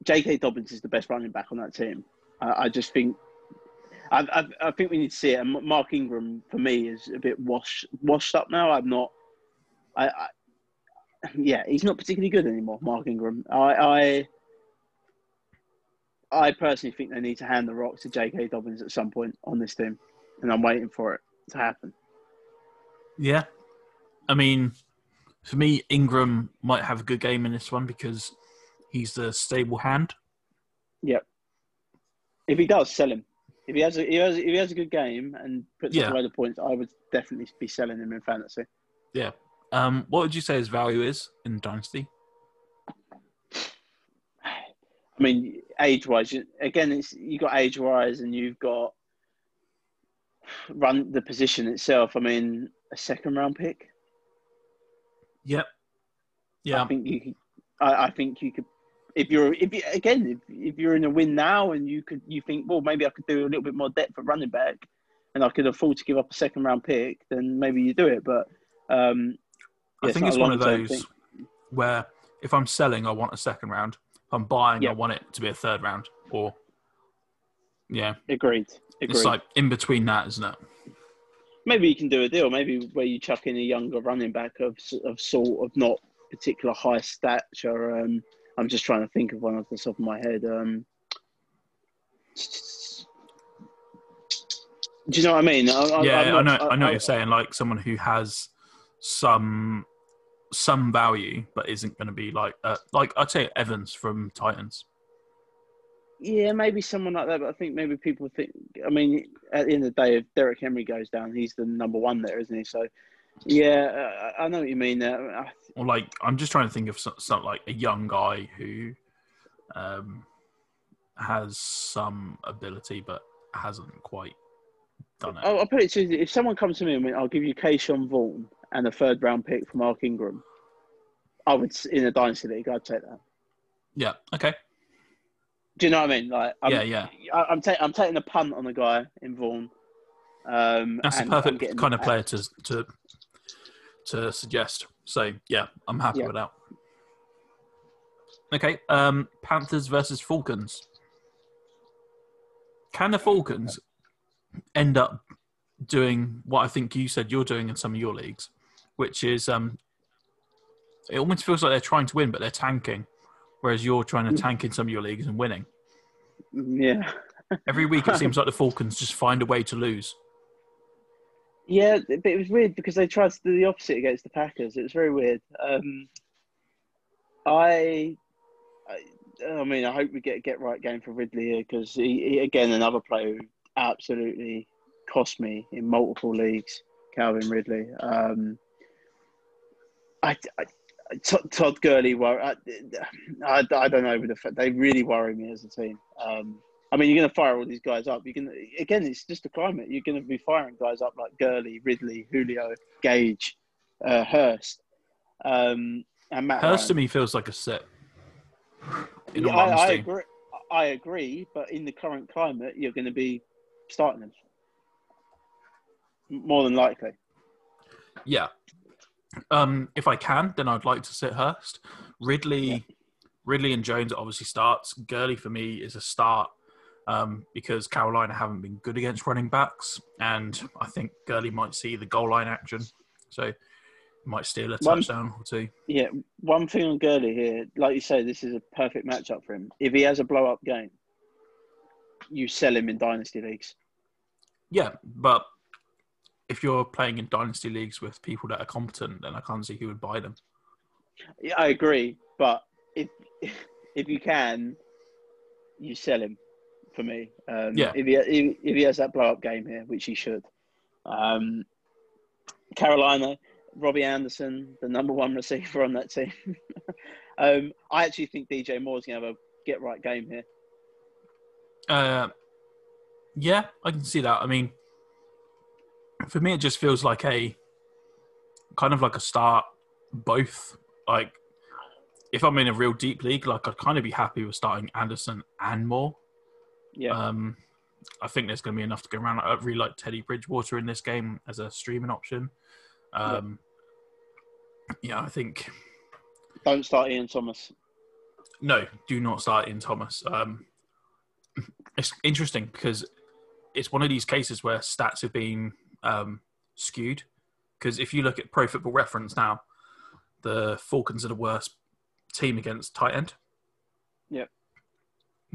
J.K. Dobbins is the best running back on that team. I, I just think. I, I, I think we need to see it. And Mark Ingram, for me, is a bit washed washed up now. I'm not. I, I yeah, he's not particularly good anymore, Mark Ingram. I, I I personally think they need to hand the rock to J.K. Dobbins at some point on this team, and I'm waiting for it to happen. yeah. I mean, for me, Ingram might have a good game in this one because he's the stable hand. Yep. If he does, sell him. If he has a, he has, if he has a good game and puts Yeah. up a load of points, I would definitely be selling him in fantasy. Yeah. Um, what would you say his value is in Dynasty? I mean, age wise, again, it's you got age wise, and you've got run the position itself. I mean, a second round pick. Yep. Yeah. I think you. Could, I, I think you could. If you're, if you, again, if, if you're in a win now, and you could, you think, well, maybe I could do a little bit more depth at running back, and I could afford to give up a second round pick, then maybe you do it. But um, I think not it's one of those thing. where if I'm selling, I want a second round. If I'm buying, I want it to be a third round. Or, yeah, Agreed. Agreed. it's like in between that, isn't it? maybe you can do a deal. Maybe where you chuck in a younger running back of of sort of not particular high stature. Um, I'm just trying to think of one off the top of my head. Um, do you know what I mean? I, I, yeah, I not- know. I know what you're saying. Like someone who has some some value, but isn't going to be like uh, like I'd say Evans from Titans. Yeah, maybe someone like that. But I think maybe people think. I mean, at the end of the day, if Derrick Henry goes down, he's the number one there, isn't he? So, yeah, I, I know what you mean. There, I, Or like I'm just trying to think of some, some like a young guy who um, has some ability but hasn't quite done it. I'll, I'll put it to you: if someone comes to me and went, "I'll give you Ke'Shawn Vaughn and a third round pick for Mark Ingram," I would in a dynasty league, I'd take that. Yeah. Okay. Do you know what I mean? Like, I'm, yeah. Yeah. I, I'm, ta- I'm taking a punt on the guy in Vaughn. Um, That's the perfect getting- kind of player to to to suggest. So yeah, I'm happy Yeah. with that. Okay, um, Panthers versus Falcons. Can the Falcons end up doing what I think you said you're doing in some of your leagues, which is um, it almost feels like they're trying to win, but they're tanking, whereas you're trying to tank in some of your leagues and winning. Yeah. Every week it seems like the Falcons just find a way to lose. Yeah, but it was weird because they tried to do the opposite against the Packers. It was very weird. Um, I, I, I mean, I hope we get a get right game for Ridley here because he, he again another player who absolutely cost me in multiple leagues. Calvin Ridley. Um, I, I Todd, Todd Gurley. wor- I, I, I don't know. With the they really worry me as a team. Um, I mean, you're going to fire all these guys up. Going to again. It's just the climate. You're going to be firing guys up like Gurley, Ridley, Julio, Gage, uh, Hurst, um, and Matt. Hurst to me feels like a sit. In Yeah, I, I agree. I agree, but in the current climate, you're going to be starting them more than likely. Yeah. Um, if I can, then I'd like to sit Hurst. Ridley, Ridley and Jones obviously starts. Gurley for me is a start um, because Carolina haven't been good against running backs, and I think Gurley might see the goal line action, so might steal a One- touchdown or two. Yeah, one thing on Gurley here, like you say, this is a perfect matchup for him. If he has a blow up game, you sell him in dynasty leagues. Yeah, but if you're playing in dynasty leagues with people that are competent, then I can't see who would buy them. Yeah, I agree, but if if you can, you sell him. For me, um, Yeah. If he if, if he has that blow up game here, which he should, um, Carolina, Robbie Anderson, the number one receiver on that team. um, I actually think DJ Moore's going to have a get right game here. Uh, yeah, I can see that. I mean, for me, it just feels like a kind of like a start both. Like, if I'm in a real deep league, like I'd kind of be happy with starting Anderson and Moore. Yeah, Um, I think there's going to be enough to go around. I really like Teddy Bridgewater in this game as a streaming option. Um, yeah, I think don't start Ian Thomas. No, do not start in Thomas. Um, it's interesting because it's one of these cases where stats have been um, skewed. Because if you look at Pro Football Reference now, the Falcons are the worst team against tight end. Yep.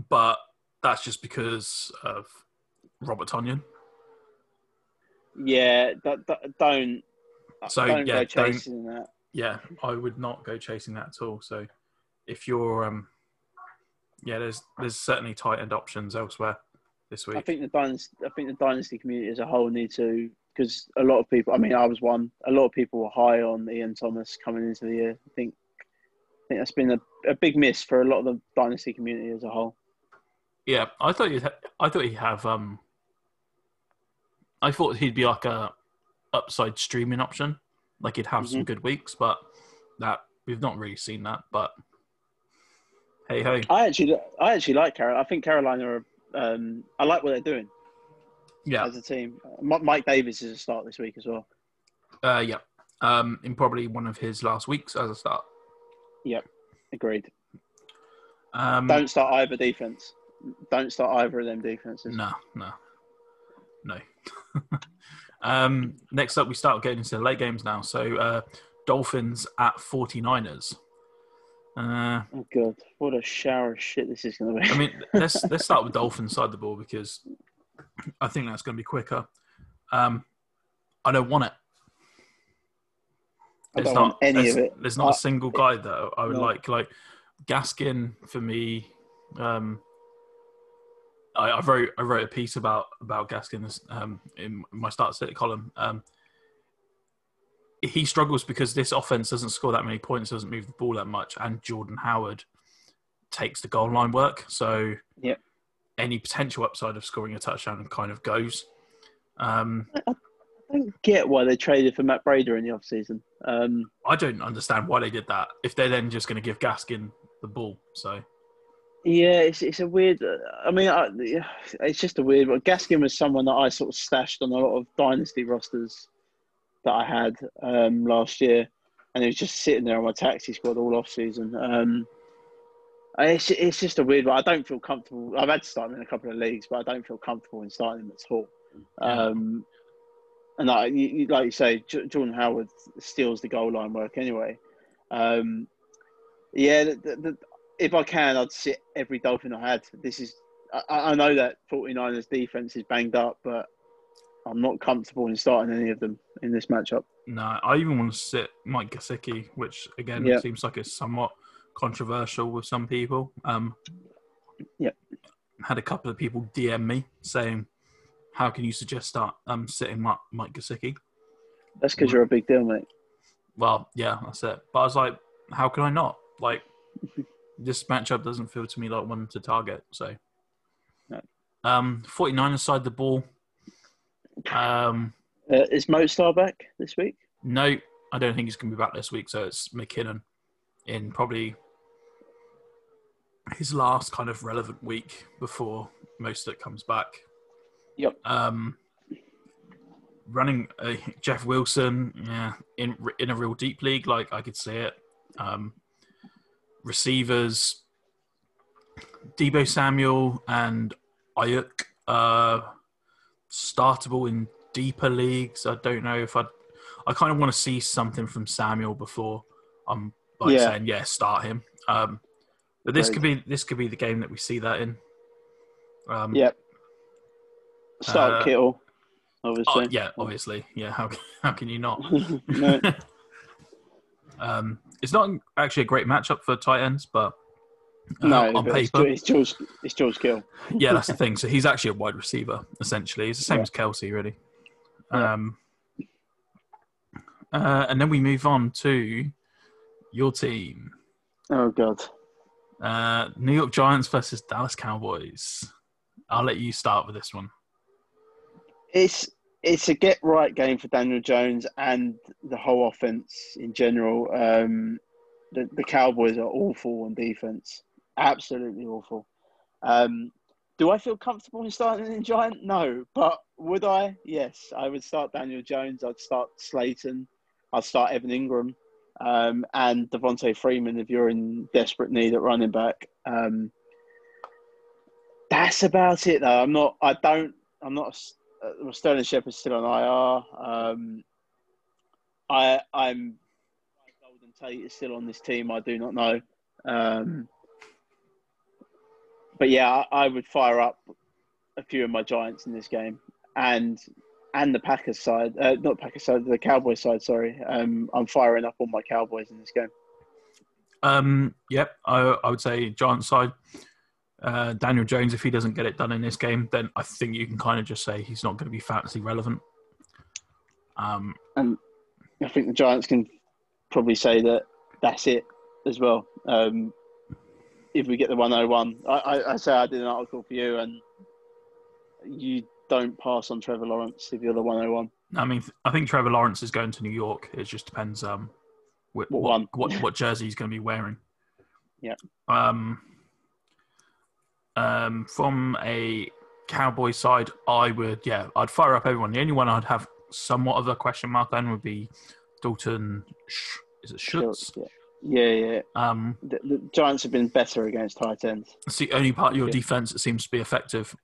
But that's just because of Robert Tonyan. Yeah, that, that, don't So, don't yeah, go don't- that. yeah, I would not go chasing that at all. So if you're, um, yeah, there's there's certainly tight end options elsewhere this week. I think the dynasty, I think the dynasty community as a whole need to because a lot of people. I mean, I was one. A lot of people were high on Ian Thomas coming into the year. I think, I think that's been a, a big miss for a lot of the dynasty community as a whole. Yeah, I thought you'd ha- I thought he'd have um I thought he'd be like a upside streaming option. Like he'd have some Mhm. good weeks, but that we've not really seen that. But hey hey. I actually, I actually like Carolina. I think Carolina are. Um, I like what they're doing Yeah. as a team. Mike Davis is a start this week as well. Uh yeah. Um in probably one of his last weeks as a start. Yep, agreed. Um Don't start either defense. Don't start either of them defenses. No, no. No. um next up we start getting into the late games now. So uh Dolphins at 49ers. Uh Oh god, what a shower of shit this is going to be. I mean, let's let's start with Dolphins side the ball because I think that's going to be quicker. Um, I don't want it. I There's don't want any there's, of it. There's not I- a single guy that I would No. like. Like Gaskin for me. Um, I, I wrote I wrote a piece about about Gaskin um, in my start sit column. Um, he struggles because this offense doesn't score that many points, doesn't move the ball that much, and Jordan Howard takes the goal line work. So Yep. any potential upside of scoring a touchdown kind of goes. Um, I don't get why they traded for Matt Breida in the offseason. Um, I don't understand why they did that. If they're then just going to give Gaskin the ball, so yeah, it's, it's a weird. I mean, I, it's just a weird one. Gaskin was someone that I sort of stashed on a lot of dynasty rosters that I had um, last year, and he was just sitting there on my taxi squad all off season. Um, it's, it's just a weird one. I don't feel comfortable. I've had to start him in a couple of leagues, but I don't feel comfortable in starting him at all. Um, and like you, like you say, J- Jordan Howard steals the goal line work anyway. Um, yeah, the, the, if I can, I'd sit every Dolphin I had. This is, I, I know that 49ers defense is banged up, but I'm not comfortable in starting any of them in this matchup. no. I even want to sit Mike Gesicki, which again Yeah. seems like it's somewhat controversial with some people. Um, Yeah. had a couple of people DM me saying, "How can you suggest start um sitting Mike, Mike Gesicki?" That's because you're a big deal, mate. Well, yeah, that's it. But I was like, how can I not? Like, this matchup doesn't feel to me like one to target. So, No. um, 49ers side the ball. Um, Uh, is Mostert back this week? no, I don't think he's going to be back this week. So it's McKinnon in probably his last kind of relevant week before most of it comes back. Yep. Um, running uh, Jeff Wilson, yeah, in in a real deep league, like I could see it. Um, receivers, Deebo Samuel and Aiyuk, uh, startable in deeper leagues. I don't know if I. I kind of want to see something from Samuel before I'm like Yeah. saying yeah, start him. Um, but this could be this could be the game that we see that in. Um, Yep. Start Uh, Kittle, oh, obviously. yeah, obviously, yeah. How how can you not? um, it's not actually a great matchup for tight ends, but uh, no, on but it's, paper, it's George. It's George Kittle. yeah, that's the thing. So he's actually a wide receiver, essentially. He's the same Yeah. as Kelce, really. Um, uh, and then we move on to your team, Oh God. uh, New York Giants versus Dallas Cowboys. I'll let you start with this one. It's it's a get right game for Daniel Jones and the whole offense in general. Um, the the Cowboys are awful on defense, absolutely awful. Um, do I feel comfortable in starting in Giant? No, but would I? Yes, I would start Daniel Jones. I'd start Slayton. I'd start Evan Engram um, and Devonta Freeman if you're in desperate need at running back. Um, that's about it, though. I'm not. I don't. I'm not. a Uh, Sterling Shepard's still on IR. Um, I. I'm. Golden Tate is still on this team. I do not know. Um, but yeah, I, would fire up a few of my Giants in this game, and and the Packers side, uh, not Packers side, the Cowboys side. Sorry, um, I'm firing up all my Cowboys in this game. Um, yep, I, I would say Giants side. Uh, Daniel Jones, if he doesn't get it done in this game, then I think you can kind of just say he's not going to be fantasy relevant. Um, And I think the Giants can probably say that that's it as well. Um, if we get the 101, I, I, I say I did an article for you, and you don't pass on Trevor Lawrence if you're the 101. I mean, I think Trevor Lawrence is going to New York. It just depends um, what What one? what, what jersey he's going to be wearing. Yeah. Um, um, from a Cowboy side, I would yeah, I'd fire up everyone. The only one I'd have somewhat of a question mark on would be Dalton. Sh- is it Schultz? Yeah, yeah. yeah. Um, The, the Giants have been better against tight ends. it's the only part of your Yeah. defense that seems to be effective.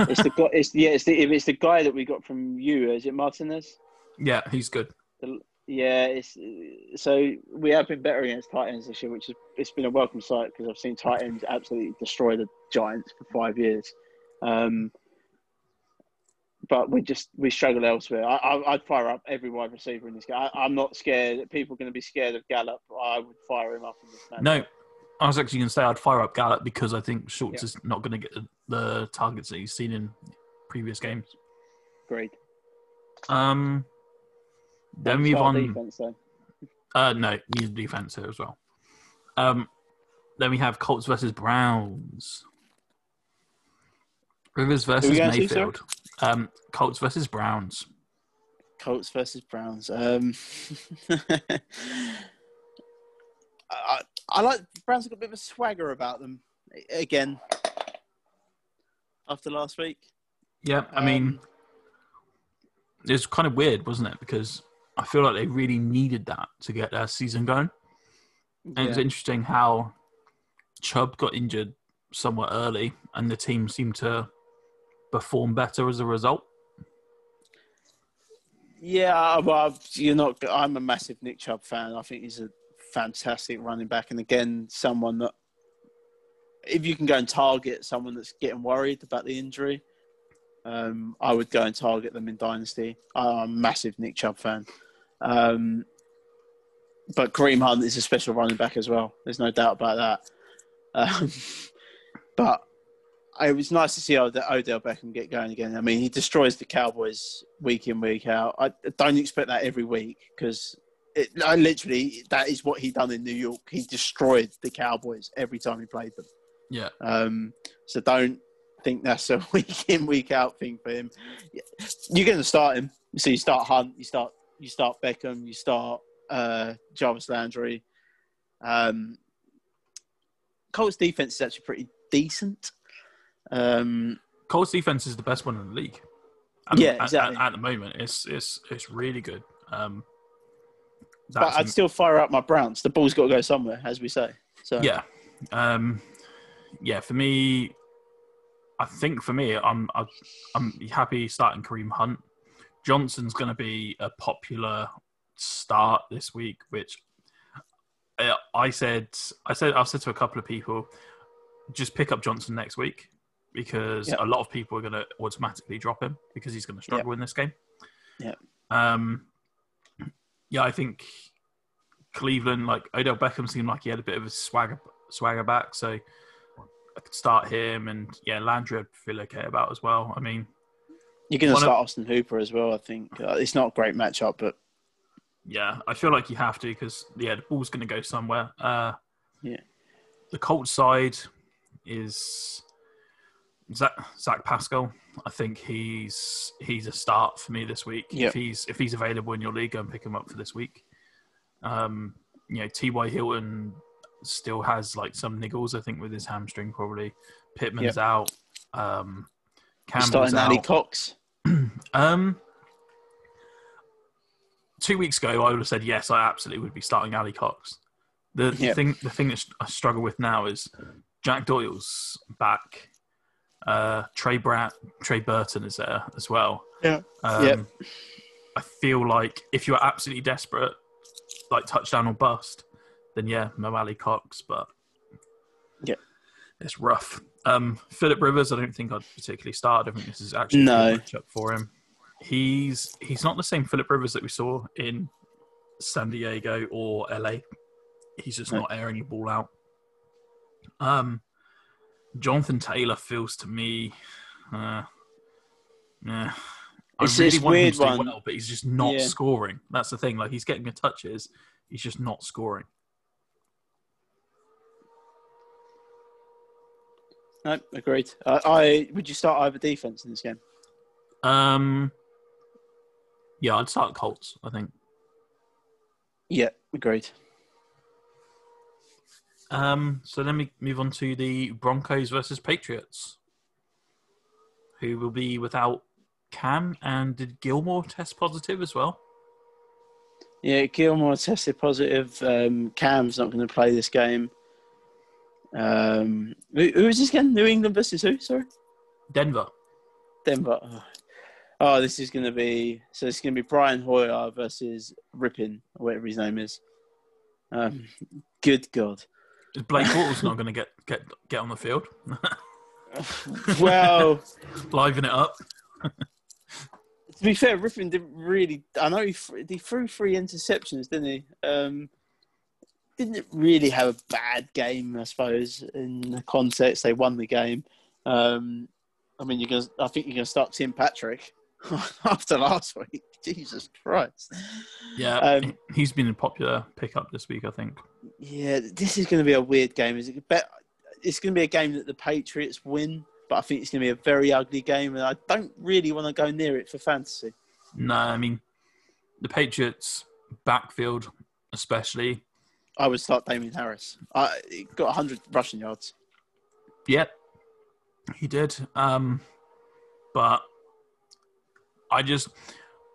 It's the guy. It's yeah. It's the it's the guy that we got from you. Is it Martinez? yeah, he's good. The, yeah. It's so we have been better against tight ends this year, which is it's been a welcome sight because I've seen tight ends absolutely destroy the Giants for five years. Um, but we just we struggle elsewhere. I, I, I'd fire up every wide receiver in this game. I, I'm not scared. People are going to be scared of Gallup. I would fire him up in this match. No, I was actually going to say I'd fire up Gallup because I think Schultz is not going to get the, the targets that he's seen in previous games. Great. Um, then we move on. Defense, though. Uh, no, he's defense here as well. Um, then we have Colts versus Browns. Rivers versus. Mayfield. Um, Colts versus Browns. Colts versus Browns. Um, I, I like Browns have got a bit of a swagger about them again after last week. Yeah, I mean, Um, was kind of weird, wasn't it? Because I feel like they really needed that to get their season going. And it's Yeah. interesting how Chubb got injured somewhat early, and the team seemed to perform better as a result. Yeah, well, you're not. I'm a massive Nick Chubb fan. I think he's a fantastic running back, and again, someone that if you can go and target someone that's getting worried about the injury, um, I would go and target them in Dynasty. I'm a massive Nick Chubb fan. Um, but Kareem Hunt is a special running back as well. There's no doubt about that. Um, but it was nice to see Ode- Odell Beckham get going again. I mean, he destroys the Cowboys week in, week out. I don't expect that every week because I literally, that is what he done in New York. He destroyed the Cowboys every time he played them. Yeah. Um, so don't think that's a week in, week out thing for him. You're going to start him. So you start Hunt, you start you start Beckham, you start uh, Jarvis Landry. Um, Colts defense is actually pretty decent. Um, Colts defense is the best one in the league. At, Yeah, at- exactly. At, at the moment, it's it's it's really good. Um, but I'd still fire up my Browns. The ball's got to go somewhere, as we say. So yeah, um, yeah. For me, I think for me, I'm I'm, I'm happy starting Kareem Hunt. Johnson's going to be a popular start this week, which uh, I said I said I've said to a couple of people, just pick up Johnson next week because Yeah. a lot of people are going to automatically drop him because he's going to struggle in this game. Yeah. Um. Yeah, I think Cleveland, like Odell Beckham, seemed like he had a bit of a swagger swagger back, so I could start him, and yeah, Landry I'd feel okay about as well. I mean, you're going to one of- start Austin Hooper as well. I think uh, it's not a great matchup, but yeah, I feel like you have to because yeah, the ball's going to go somewhere. Uh, Yeah. The Colts side is Zach, Zach Pascal. I think he's he's a start for me this week. Yeah. If he's if he's available in your league, go and pick him up for this week. Um, you know, T. Y. Hilton still has like some niggles. I think with his hamstring probably. Pittman's out. Um, Campbell's starting Ali. Cox. Um, two weeks ago, I would have said yes. I absolutely would be starting Alie-Cox. The Yeah. thing, the thing that I struggle with now is Jack Doyle's back. Uh, Trey Brat, Trey Burton is there as well. Yeah. Um, Yep. I feel like if you're absolutely desperate, like touchdown or bust, then yeah, no Alie-Cox, but Yep. it's rough. Um, Philip Rivers, I don't think I'd particularly start. I think this is actually a No. good matchup for him. He's he's not the same Philip Rivers that we saw in San Diego or LA. He's just No. not airing the ball out. Um, Jonathan Taylor feels to me, uh, yeah. I It's- really it's want him weird to do one. well, but he's just not Yeah. scoring. That's the thing. Like he's getting the touches, he's just not scoring. No, agreed. I, I would you start either defense in this game? Um, yeah, I'd start Colts. I think. Yeah, agreed. Um, so then we move on to the Broncos versus Patriots, who will be without Cam and did Gilmore test positive as well? Yeah, Gilmore tested positive. Um, Cam's not going to play this game. Um, who, who is this again? New England versus who? Sorry, Denver. Denver. Oh, Oh, this is going to be so. It's going to be Brian Hoyer versus Rypien, or whatever his name is. Um, good God. Blake Bortles not going to get get get on the field, Well, liven it up. to be fair, Rypien didn't really. I know he, he threw three interceptions, didn't he? Um, didn't really have a bad game, I suppose. In the context, they won the game. Um, I mean, you're gonna. I think you're gonna start Tim Patrick after last week. Jesus Christ. Yeah, Um, he's been a popular pickup this week. I think. Yeah, this is going to be a weird game. Is it? Bet it's going to be a game that the Patriots win, but I think it's going to be a very ugly game, and I don't really want to go near it for fantasy. No, I mean the Patriots backfield, especially. I would start Damien Harris. I he got 100 rushing yards. Yep, he did. Um, but I just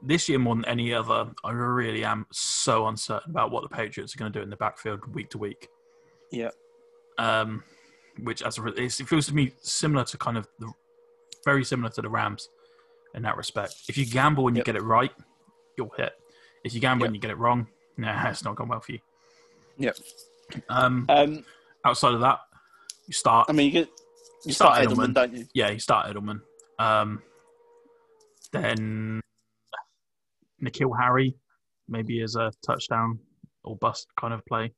this year more than any other, I really am so uncertain about what the Patriots are going to do in the backfield week to week. Yeah. Um, which as a it feels to me similar to kind of the very similar to the Rams in that respect. If you gamble and you Yep. get it right, you'll hit. If you gamble and you get it wrong, nah, it's not gone well for you. Yep. Um, Um, outside of that, you start. I mean, you get you Start start Edelman. Edelman, don't you? Yeah, you start Edelman. Um, then N'Keal Harry, maybe as a touchdown or bust kind of play.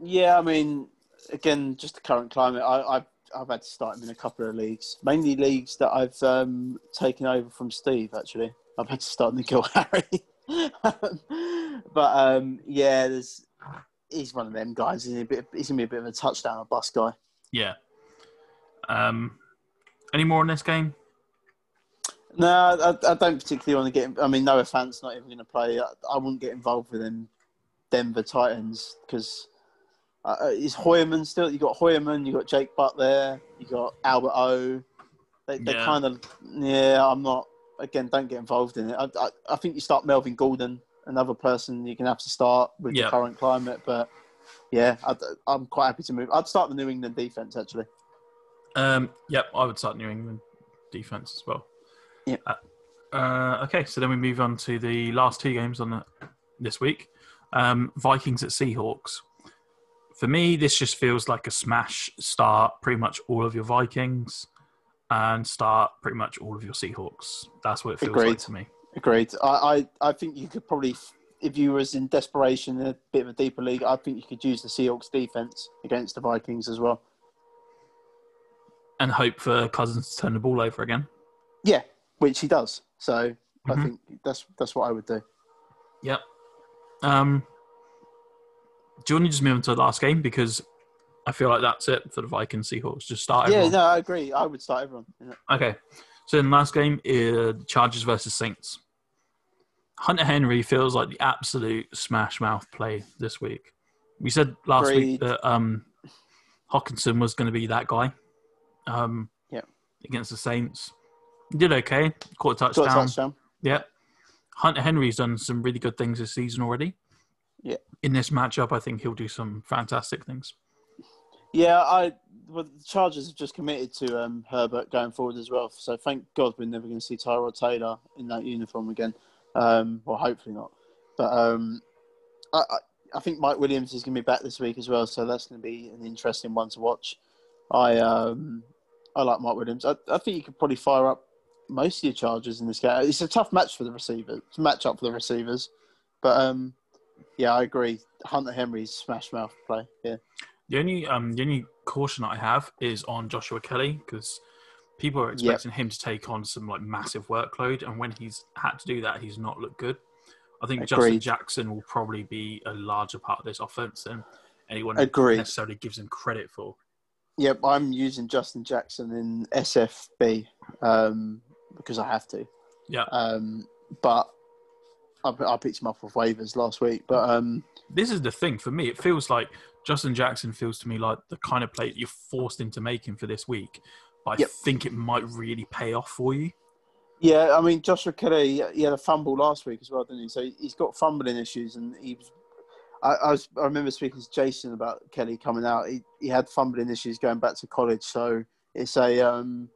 Yeah, I mean, again, just the current climate. I, I've I've had to start him in a couple of leagues, mainly leagues that I've um, taken over from Steve. Actually, I've had to start N'Keal Harry. but um, yeah, there's he's one of them guys. He's, a bit, he's gonna be a bit of a touchdown or bust guy. Yeah. Um, any more in this game? No, I, I don't particularly want to get. I mean, Noah Fant's not even going to play. I, I wouldn't get involved with them Denver tight ends because uh, uh, is Heuerman still? You got Heuerman, you got Jake Butt there, you got Albert O. They, they Yeah. kind of yeah. I'm not again. Don't get involved in it. I, I, I think you start Melvin Gordon, another person you can have to start with the current climate. But yeah, I, I'm quite happy to move. I'd start the New England defense actually. Um, yep, I would start New England defense as well. Yeah. Uh, uh, okay, so then we move on to the last two games on the, this week. Um, Vikings at Seahawks. For me, this just feels like a smash. Start pretty much all of your Vikings and start pretty much all of your Seahawks. That's what it feels like Agreed. to me. Agreed. I, I, I think you could probably, if you was in desperation in a bit of a deeper league, I think you could use the Seahawks defense against the Vikings as well. And hope for Cousins to turn the ball over again. Yeah, which he does. So I Mhm. think that's that's what I would do. Yep. Um, do you want to just move on to the last game because I feel like that's it for the Vikings Seahawks. Just start. Yeah, no, I agree. I would start everyone. Yeah. Okay. So in the last game, uh, Chargers versus Saints. Hunter Henry feels like the absolute smash mouth play this week. We said last week that um, Hockenson was going to be that guy um, Yeah. against the Saints. He did okay, caught a Got a touchdown. touchdown. Yeah. Hunter Henry's done some really good things this season already. Yeah. In this matchup, I think he'll do some fantastic things. Yeah, I. Well, the Chargers have just committed to um, Herbert going forward as well. So thank God we're never going to see Tyrod Taylor in that uniform again. Um, well, hopefully not. But um, I, I, I think Mike Williams is going to be back this week as well. So that's going to be an interesting one to watch. I um, I like Mike Williams. I, I think you could probably fire up most of your charges in this game. It's a tough match for the receivers. It's a match up for the receivers, but um, yeah, I agree. Hunter Henry's smash mouth play. Yeah, The only um the only caution I have is on Joshua Kelley because people are expecting him to take on some like massive workload, and when he's had to do that, he's not looked good. I think Justin Jackson will probably be a larger part of this offense than anyone Agreed. necessarily gives him credit for. yep. I'm using Justin Jackson in SFB um, because I have to. Yeah. Um, but I, I picked him up off waivers last week. But um, This is the thing for me. It feels like Justin Jackson feels to me like the kind of play that you're forced into making for this week. But I Yep. think it might really pay off for you. Yeah, I mean Joshua Kelley, he had a fumble last week as well, didn't he? So he's got fumbling issues, and he was. I, I was. I remember speaking to Jason about Kelley coming out. He he had fumbling issues going back to college, so it's a um,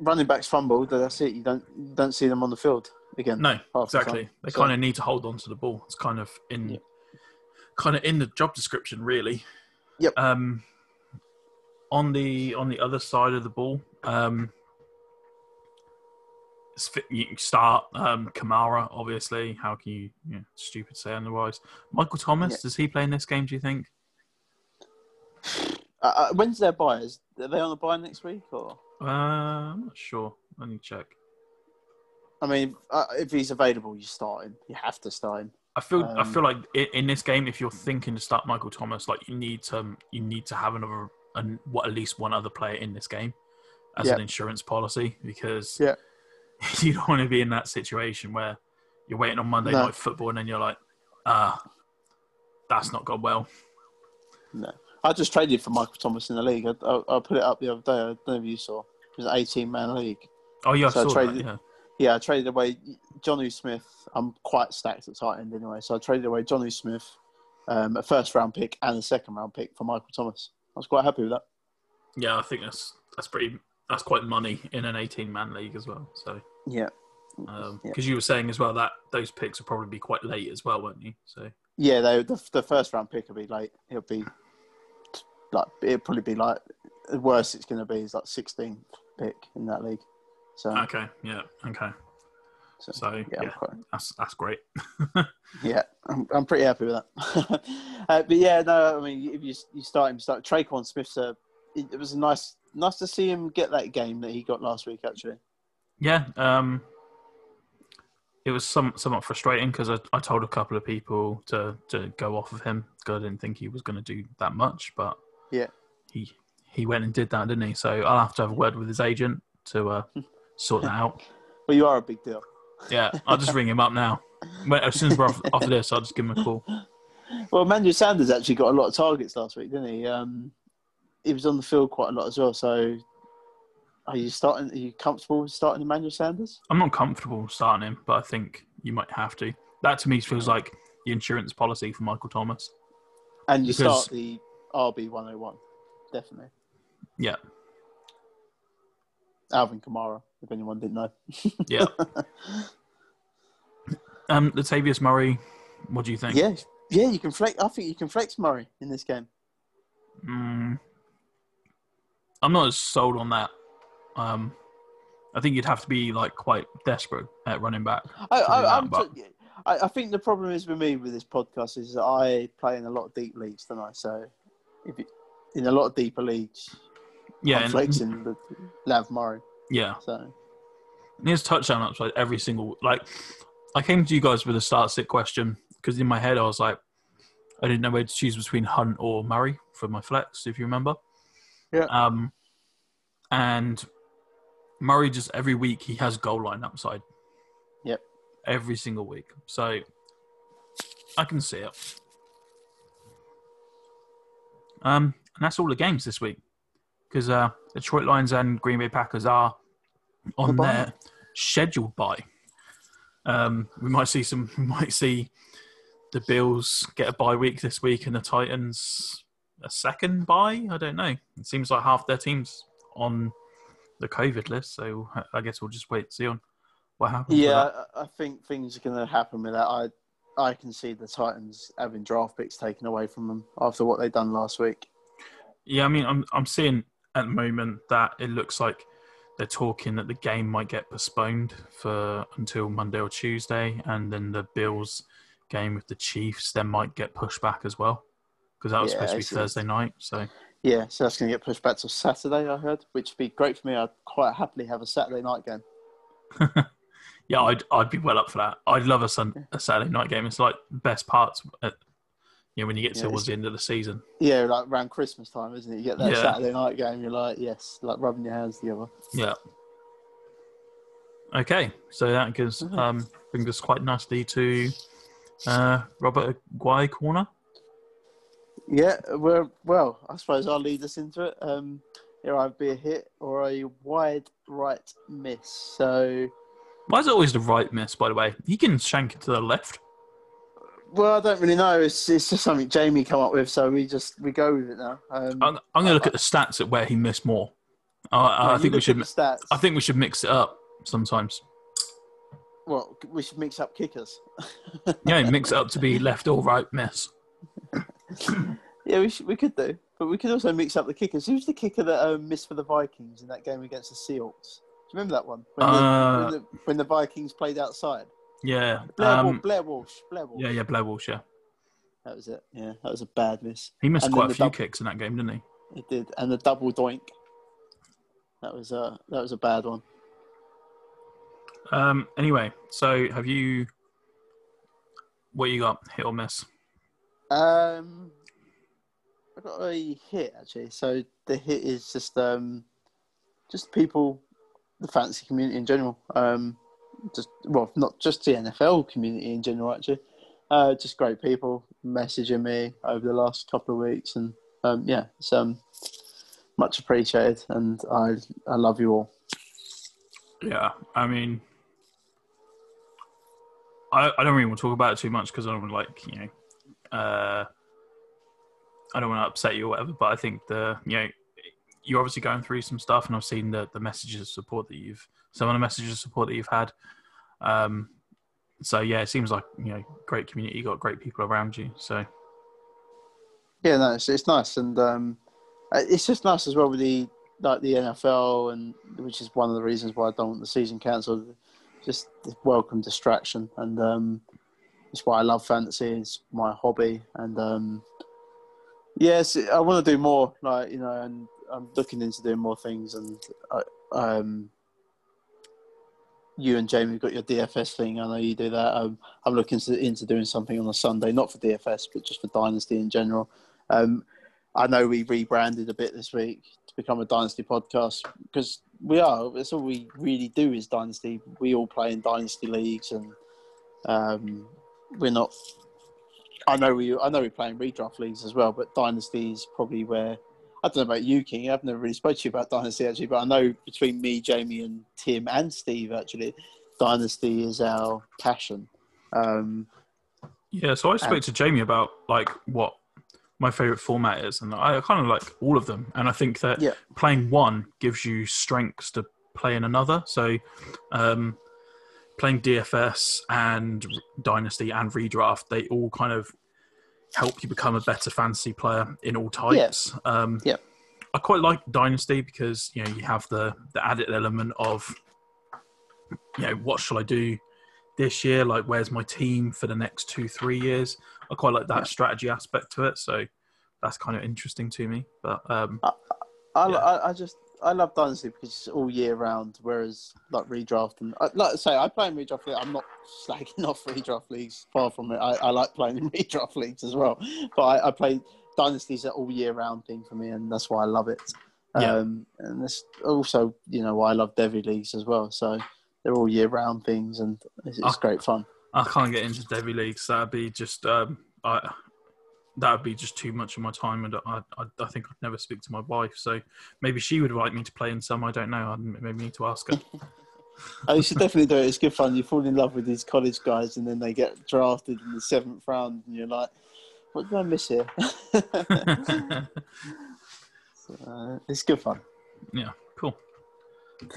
running backs fumble. That's it. You don't you don't see them on the field again. No, half the exactly. They So- kind of need to hold on to the ball. It's kind of in, Yeah. kind of in the job description, really. Yep. Um, on the on the other side of the ball, um, you can start um, Kamara. Obviously, how can you? you know, stupid say otherwise. Michael Thomas Yeah. does he play in this game? Do you think? Uh, uh, when's their buyers? Are they on the bye next week or? Uh, I'm not sure. Let me check. I mean, uh, if he's available, you start him. You have to start him. I feel I Um, feel like i- in this game, if you're thinking to start Michael Thomas, like you need to you need to have another and what at least one other player in this game as Yeah. an insurance policy because Yeah. you don't want to be in that situation where you're waiting on Monday No. night football and then you're like, ah, that's not gone well. No, I just traded for Michael Thomas in the league. I, I, I put it up the other day. I don't know if you saw. It was an 18 man league. Oh yeah, I So I saw traded- that. Yeah. Yeah, I traded away Jonnu Smith. I'm quite stacked at tight end anyway, so I traded away Jonnu Smith, um, a first round pick and a second round pick for Michael Thomas. I was quite happy with that. Yeah, I think that's that's pretty that's quite money in an 18 man league as well. So Yeah, because Yeah. you were saying as well that those picks will probably be quite late as well, won't you? So yeah. They, the the first round pick will be late. It'll be like it'll probably be like the worst it's going to be is like 16th pick in that league. So, okay, yeah, okay. so, So yeah, yeah, quite, that's that's great. Yeah, I'm, I'm pretty happy with that. uh, but yeah, no, I mean, if you you start him, start Tre'Quan Smith's. A, it, it was nice, nice to see him get that game that he got last week. Actually, Yeah, um, it was some, somewhat frustrating because I, I told a couple of people to, to go off of him because I didn't think he was going to do that much, but Yeah. he he went and did that, didn't he? So I'll have to have a word with his agent to uh, sort that out. well, you are a big deal. Yeah, I'll just ring him up now. As soon as we're off, off of this, I'll just give him a call. Well, Manuel Sanders actually got a lot of targets last week, didn't he? Um, he was on the field quite a lot as well. So, are you starting? Are you comfortable with starting Emmanuel Sanders? I'm not comfortable starting him, but I think you might have to. That to me feels like the insurance policy for Michael Thomas. And you Because- start the RB 101, definitely. Yeah, Alvin Kamara, if anyone didn't know. yeah. um, Latavius Murray, what do you think? Yeah, yeah, you can flex. I think you can flex Murray in this game. Mm, I'm not as sold on that. Um, I think you'd have to be like quite desperate at running back. I, I, that, but- t- I, I think the problem is with me with this podcast is that I play in a lot of deep leagues, don't I? So, if you, in a lot of deeper leagues, Yeah, flexing the Lav Murray. yeah. So, And his touchdown upside every single like. I came to you guys with a start sit question because in my head I was like, I didn't know where to choose between Hunt or Murray for my flex, if you remember. Yeah. Um, and Murray just every week he has goal line upside. Yep. Every single week, so I can see it. Um, and that's all the games this week because uh, Detroit Lions and Green Bay Packers are on The bye. their scheduled bye. Um, we might see some. We might see the Bills get a bye week this week, and the Titans a second bye. I don't know. It seems like half their teams on the COVID list, so I guess we'll just wait and see on what happens. yeah. I, I think things are going to happen with that. I I can see the Titans having draft picks taken away from them after what they've done last week. Yeah, I mean, I'm I'm seeing at the moment that it looks like they're talking that the game might get postponed for until Monday or Tuesday, and then the Bills game with the Chiefs then might get pushed back as well because that was Yeah, supposed to be Thursday night. So Yeah, so that's going to get pushed back to Saturday, I heard, which would be great for me. I'd quite happily have a Saturday night game. yeah, I'd I'd be well up for that. I'd love a sun a Saturday night game. It's like the best parts. At, you know, when you get Yeah, towards the end of the season. Yeah, like around Christmas time, isn't it? You get that Yeah. Saturday night game, you're like, yes, like rubbing your hands together. Yeah. Okay, so that gives um, brings us quite nicely to uh, Roberto Aguayo corner. Yeah, well, well, I suppose I'll lead us into it. Um, here I'd be a hit or a wide right miss. So, Why is it always the right miss? By the way, he can shank it to the left. well, I don't really know. It's, it's just something Jamie come up with, so we just we go with it now. Um, I'm, I'm going to look at the stats at where he missed more. Uh, I think we should. stats. I think we should mix it up sometimes. well, we should mix up kickers. Yeah, mix it up to be left or right miss. Yeah, we should, we could do, but we could also mix up the kickers. Who's the kicker that um, missed for the Vikings in that game against the Seahawks? Remember that one when, Uh, the, when, the, when the Vikings played outside? Yeah. Blair, Um, Blair Walsh. Blair Walsh. yeah, yeah, Blair Walsh. Yeah, That was it. Yeah, that was a bad miss. he missed And quite a few dub- kicks in that game, didn't he? It did, and the double doink. That was a that was a bad one. Um. Anyway, so have you? What you got? Hit or miss? Um, I got a hit actually. So the hit is just um, just people, the fantasy community in general. Um, just well, not just the NFL community in general actually. Uh, just great people messaging me over the last couple of weeks, and um, yeah, it's um, much appreciated, and I I love you all. Yeah, I mean, I, I don't really want to talk about it too much because I don't want like you know, uh, I don't want to upset you or whatever. But I think the you know, you're obviously going through some stuff, and I've seen the the messages of support that you've some of the messages of support that you've had. Um, so yeah, it seems like you know, great community, you got great people around you. So Yeah, no, it's, it's nice, and um, uh, it's just nice as well with the like the NFL, and which is one of the reasons why I don't want the season cancelled. Just welcome distraction, and um, it's why I love fantasy. It's my hobby, and um, yes, I want to do more. Like you know, and I'm looking into doing more things, and I, um, you and Jamie have got your DFS thing. I know you do that. Um, I'm looking to, into doing something on a Sunday, not for DFS, but just for Dynasty in general. Um, I know we rebranded a bit this week to become a Dynasty podcast because we are. That's all we really do is Dynasty. We all play in Dynasty leagues, and um, we're not. I know we. I know we play in redraft leagues as well, but Dynasty is probably where. I don't know about you, King. I've never really spoke to you about Dynasty actually, but I know between me, Jamie, and Tim and Steve, actually, Dynasty is our passion. Um, yeah, so I spoke And- to Jamie about like what my favorite format is, and I kind of like all of them. And I think that Yeah. playing one gives you strengths to play in another. So um, playing DFS and Dynasty and Redraft, they all kind of help you become a better fantasy player in all types. Um, Yeah. I quite like Dynasty because you know you have the the added element of you know what shall I do this year? Like where's my team for the next two three years? I quite like that Yeah. strategy aspect to it. So that's kind of interesting to me. But um, I, Yeah. I, I just I love Dynasty because it's all year round, whereas like redraft and like I say, I play in redraft. league. I'm not slagging off redraft leagues. Far from it. I, I like playing in redraft leagues as well. But I, I play Dynasties an all year round thing for me, and that's why I love it. Yeah. Um, and that's also you know why I love Devy leagues as well. So they're all year round things, and it's, it's Oh. great fun. I can't get into Devy leagues. That'd be just um, I, that would be just too much of my time, and I, I, I think I'd never speak to my wife. So maybe she would like me to play in some. I don't know. I maybe need to ask her. Oh, you should definitely do it. It's good fun. You fall in love with these college guys, and then they get drafted in the seventh round, and you're like, "What did I miss here?" uh, it's good fun. yeah, cool.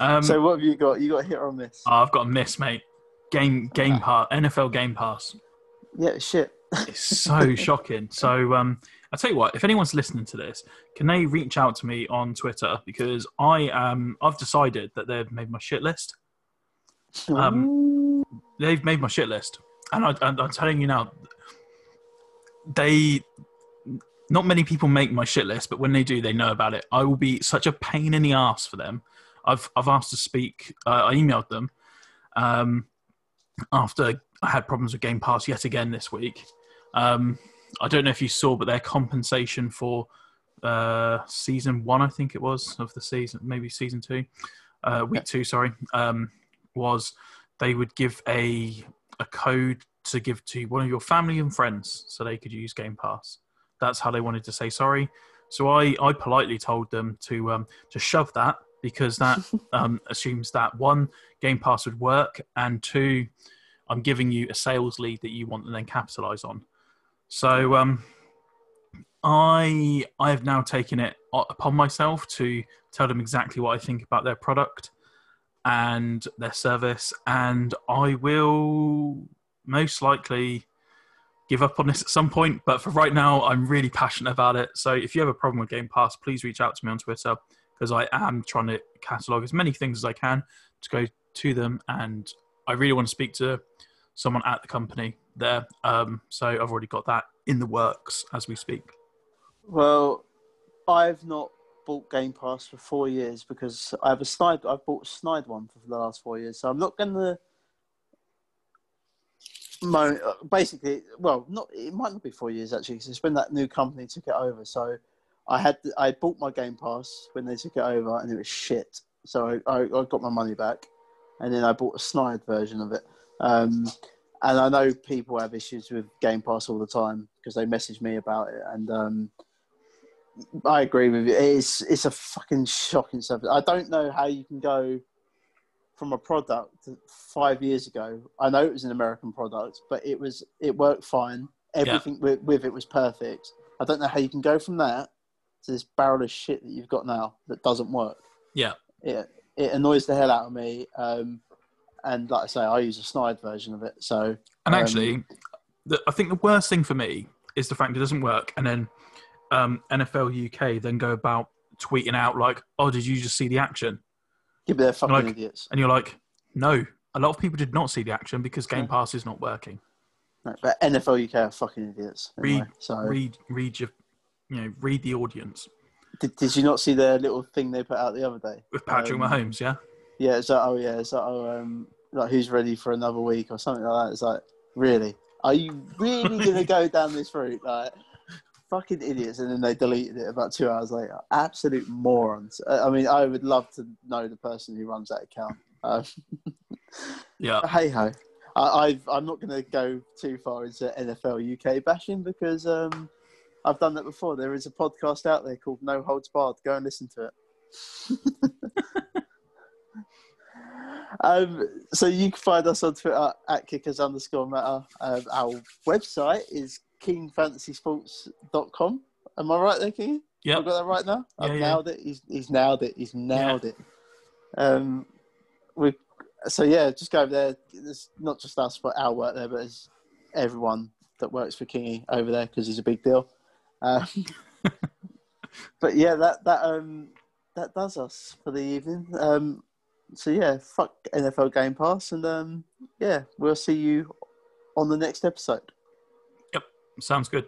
Um, so, what have you got? You got a hit or a miss? oh, I've got a miss, mate. Game Game Pass, NFL Game Pass. yeah, shit. It's so shocking. So um, I tell you what, if anyone's listening to this, can they reach out to me on Twitter because I um I've decided that they've made my shit list. Um, they've made my shit list, and I, I'm telling you now, they not many people make my shit list, but when they do, they know about it. I will be such a pain in the ass for them. I've I've asked to speak. Uh, I emailed them um, after I had problems with Game Pass yet again this week. Um, I don't know if you saw, but their compensation for uh, season one, I think it was, of the season, maybe season two, uh, week two, sorry, um, was they would give a a code to give to one of your family and friends so they could use Game Pass. That's how they wanted to say sorry. So I, I politely told them to um, to shove that because that um, assumes that one Game Pass would work, and two, I'm giving you a sales lead that you want and then capitalize on. So um, I I have now taken it upon myself to tell them exactly what I think about their product and their service, and I will most likely give up on this at some point. But for right now, I'm really passionate about it. So if you have a problem with Game Pass, please reach out to me on Twitter because I am trying to catalog as many things as I can to go to them, and I really want to speak to someone at the company there. Um, so I've already got that in the works as we speak. Well, I've not bought Game Pass for four years because I have a snide. I've bought a snide one for the last four years, so I'm not going to. Mo- basically, well, not it might not be four years actually, because it's when that new company took it over. So I had I bought my Game Pass when they took it over, and it was shit. So I, I, I got my money back, and then I bought a snide version of it. Um, and I know people have issues with Game Pass all the time because they message me about it, and um, I agree with you. It's it's a fucking shocking service. I don't know how you can go from a product five years ago. I know it was an American product, but it was it worked fine. Everything yeah. with, with it was perfect. I don't know how you can go from that to this barrel of shit that you've got now that doesn't work. Yeah, it it annoys the hell out of me. Um, and like I say, I use a snide version of it. So, and actually, um, the, I think the worst thing for me is the fact it doesn't work, and then um, NFL UK then go about tweeting out like, "Oh, did you just see the action?" Yeah, but they're fucking like, idiots. And you're like, "No, a lot of people did not see the action because Game Pass is not working." No, but NFL UK are fucking idiots. Anyway, read, so. read, read your, you know, read the audience. Did, did you not see their little thing they put out the other day with Patrick um, Mahomes? Yeah. Yeah, it's like, oh yeah, it's like, oh, um, like who's ready for another week or something like that. It's like, really? Are you really gonna go down this route? Like, fucking idiots. And then they deleted it about two hours later. Absolute morons. I mean, I would love to know the person who runs that account. Um, yeah. Hey ho. I, am not going to go too far into NFL UK bashing because um, I've done that before. There is a podcast out there called No Holds Barred. Go and listen to it. Um, so you can find us on Twitter at kickers underscore matter. Um, our website is kingfantasysports.com. Am I right there, King? Yeah. I've got that right now? Yeah, I've yeah. nailed it. He's, he's nailed it. He's nailed yeah. it. Um, we so yeah, just go over there. It's not just us, but our work there, but it's everyone that works for Kingy over there because he's a big deal. Um, but yeah, that that um that does us for the evening. Um, so yeah, fuck NFL Game Pass, and um, yeah, we'll see you on the next episode. Yep, sounds good.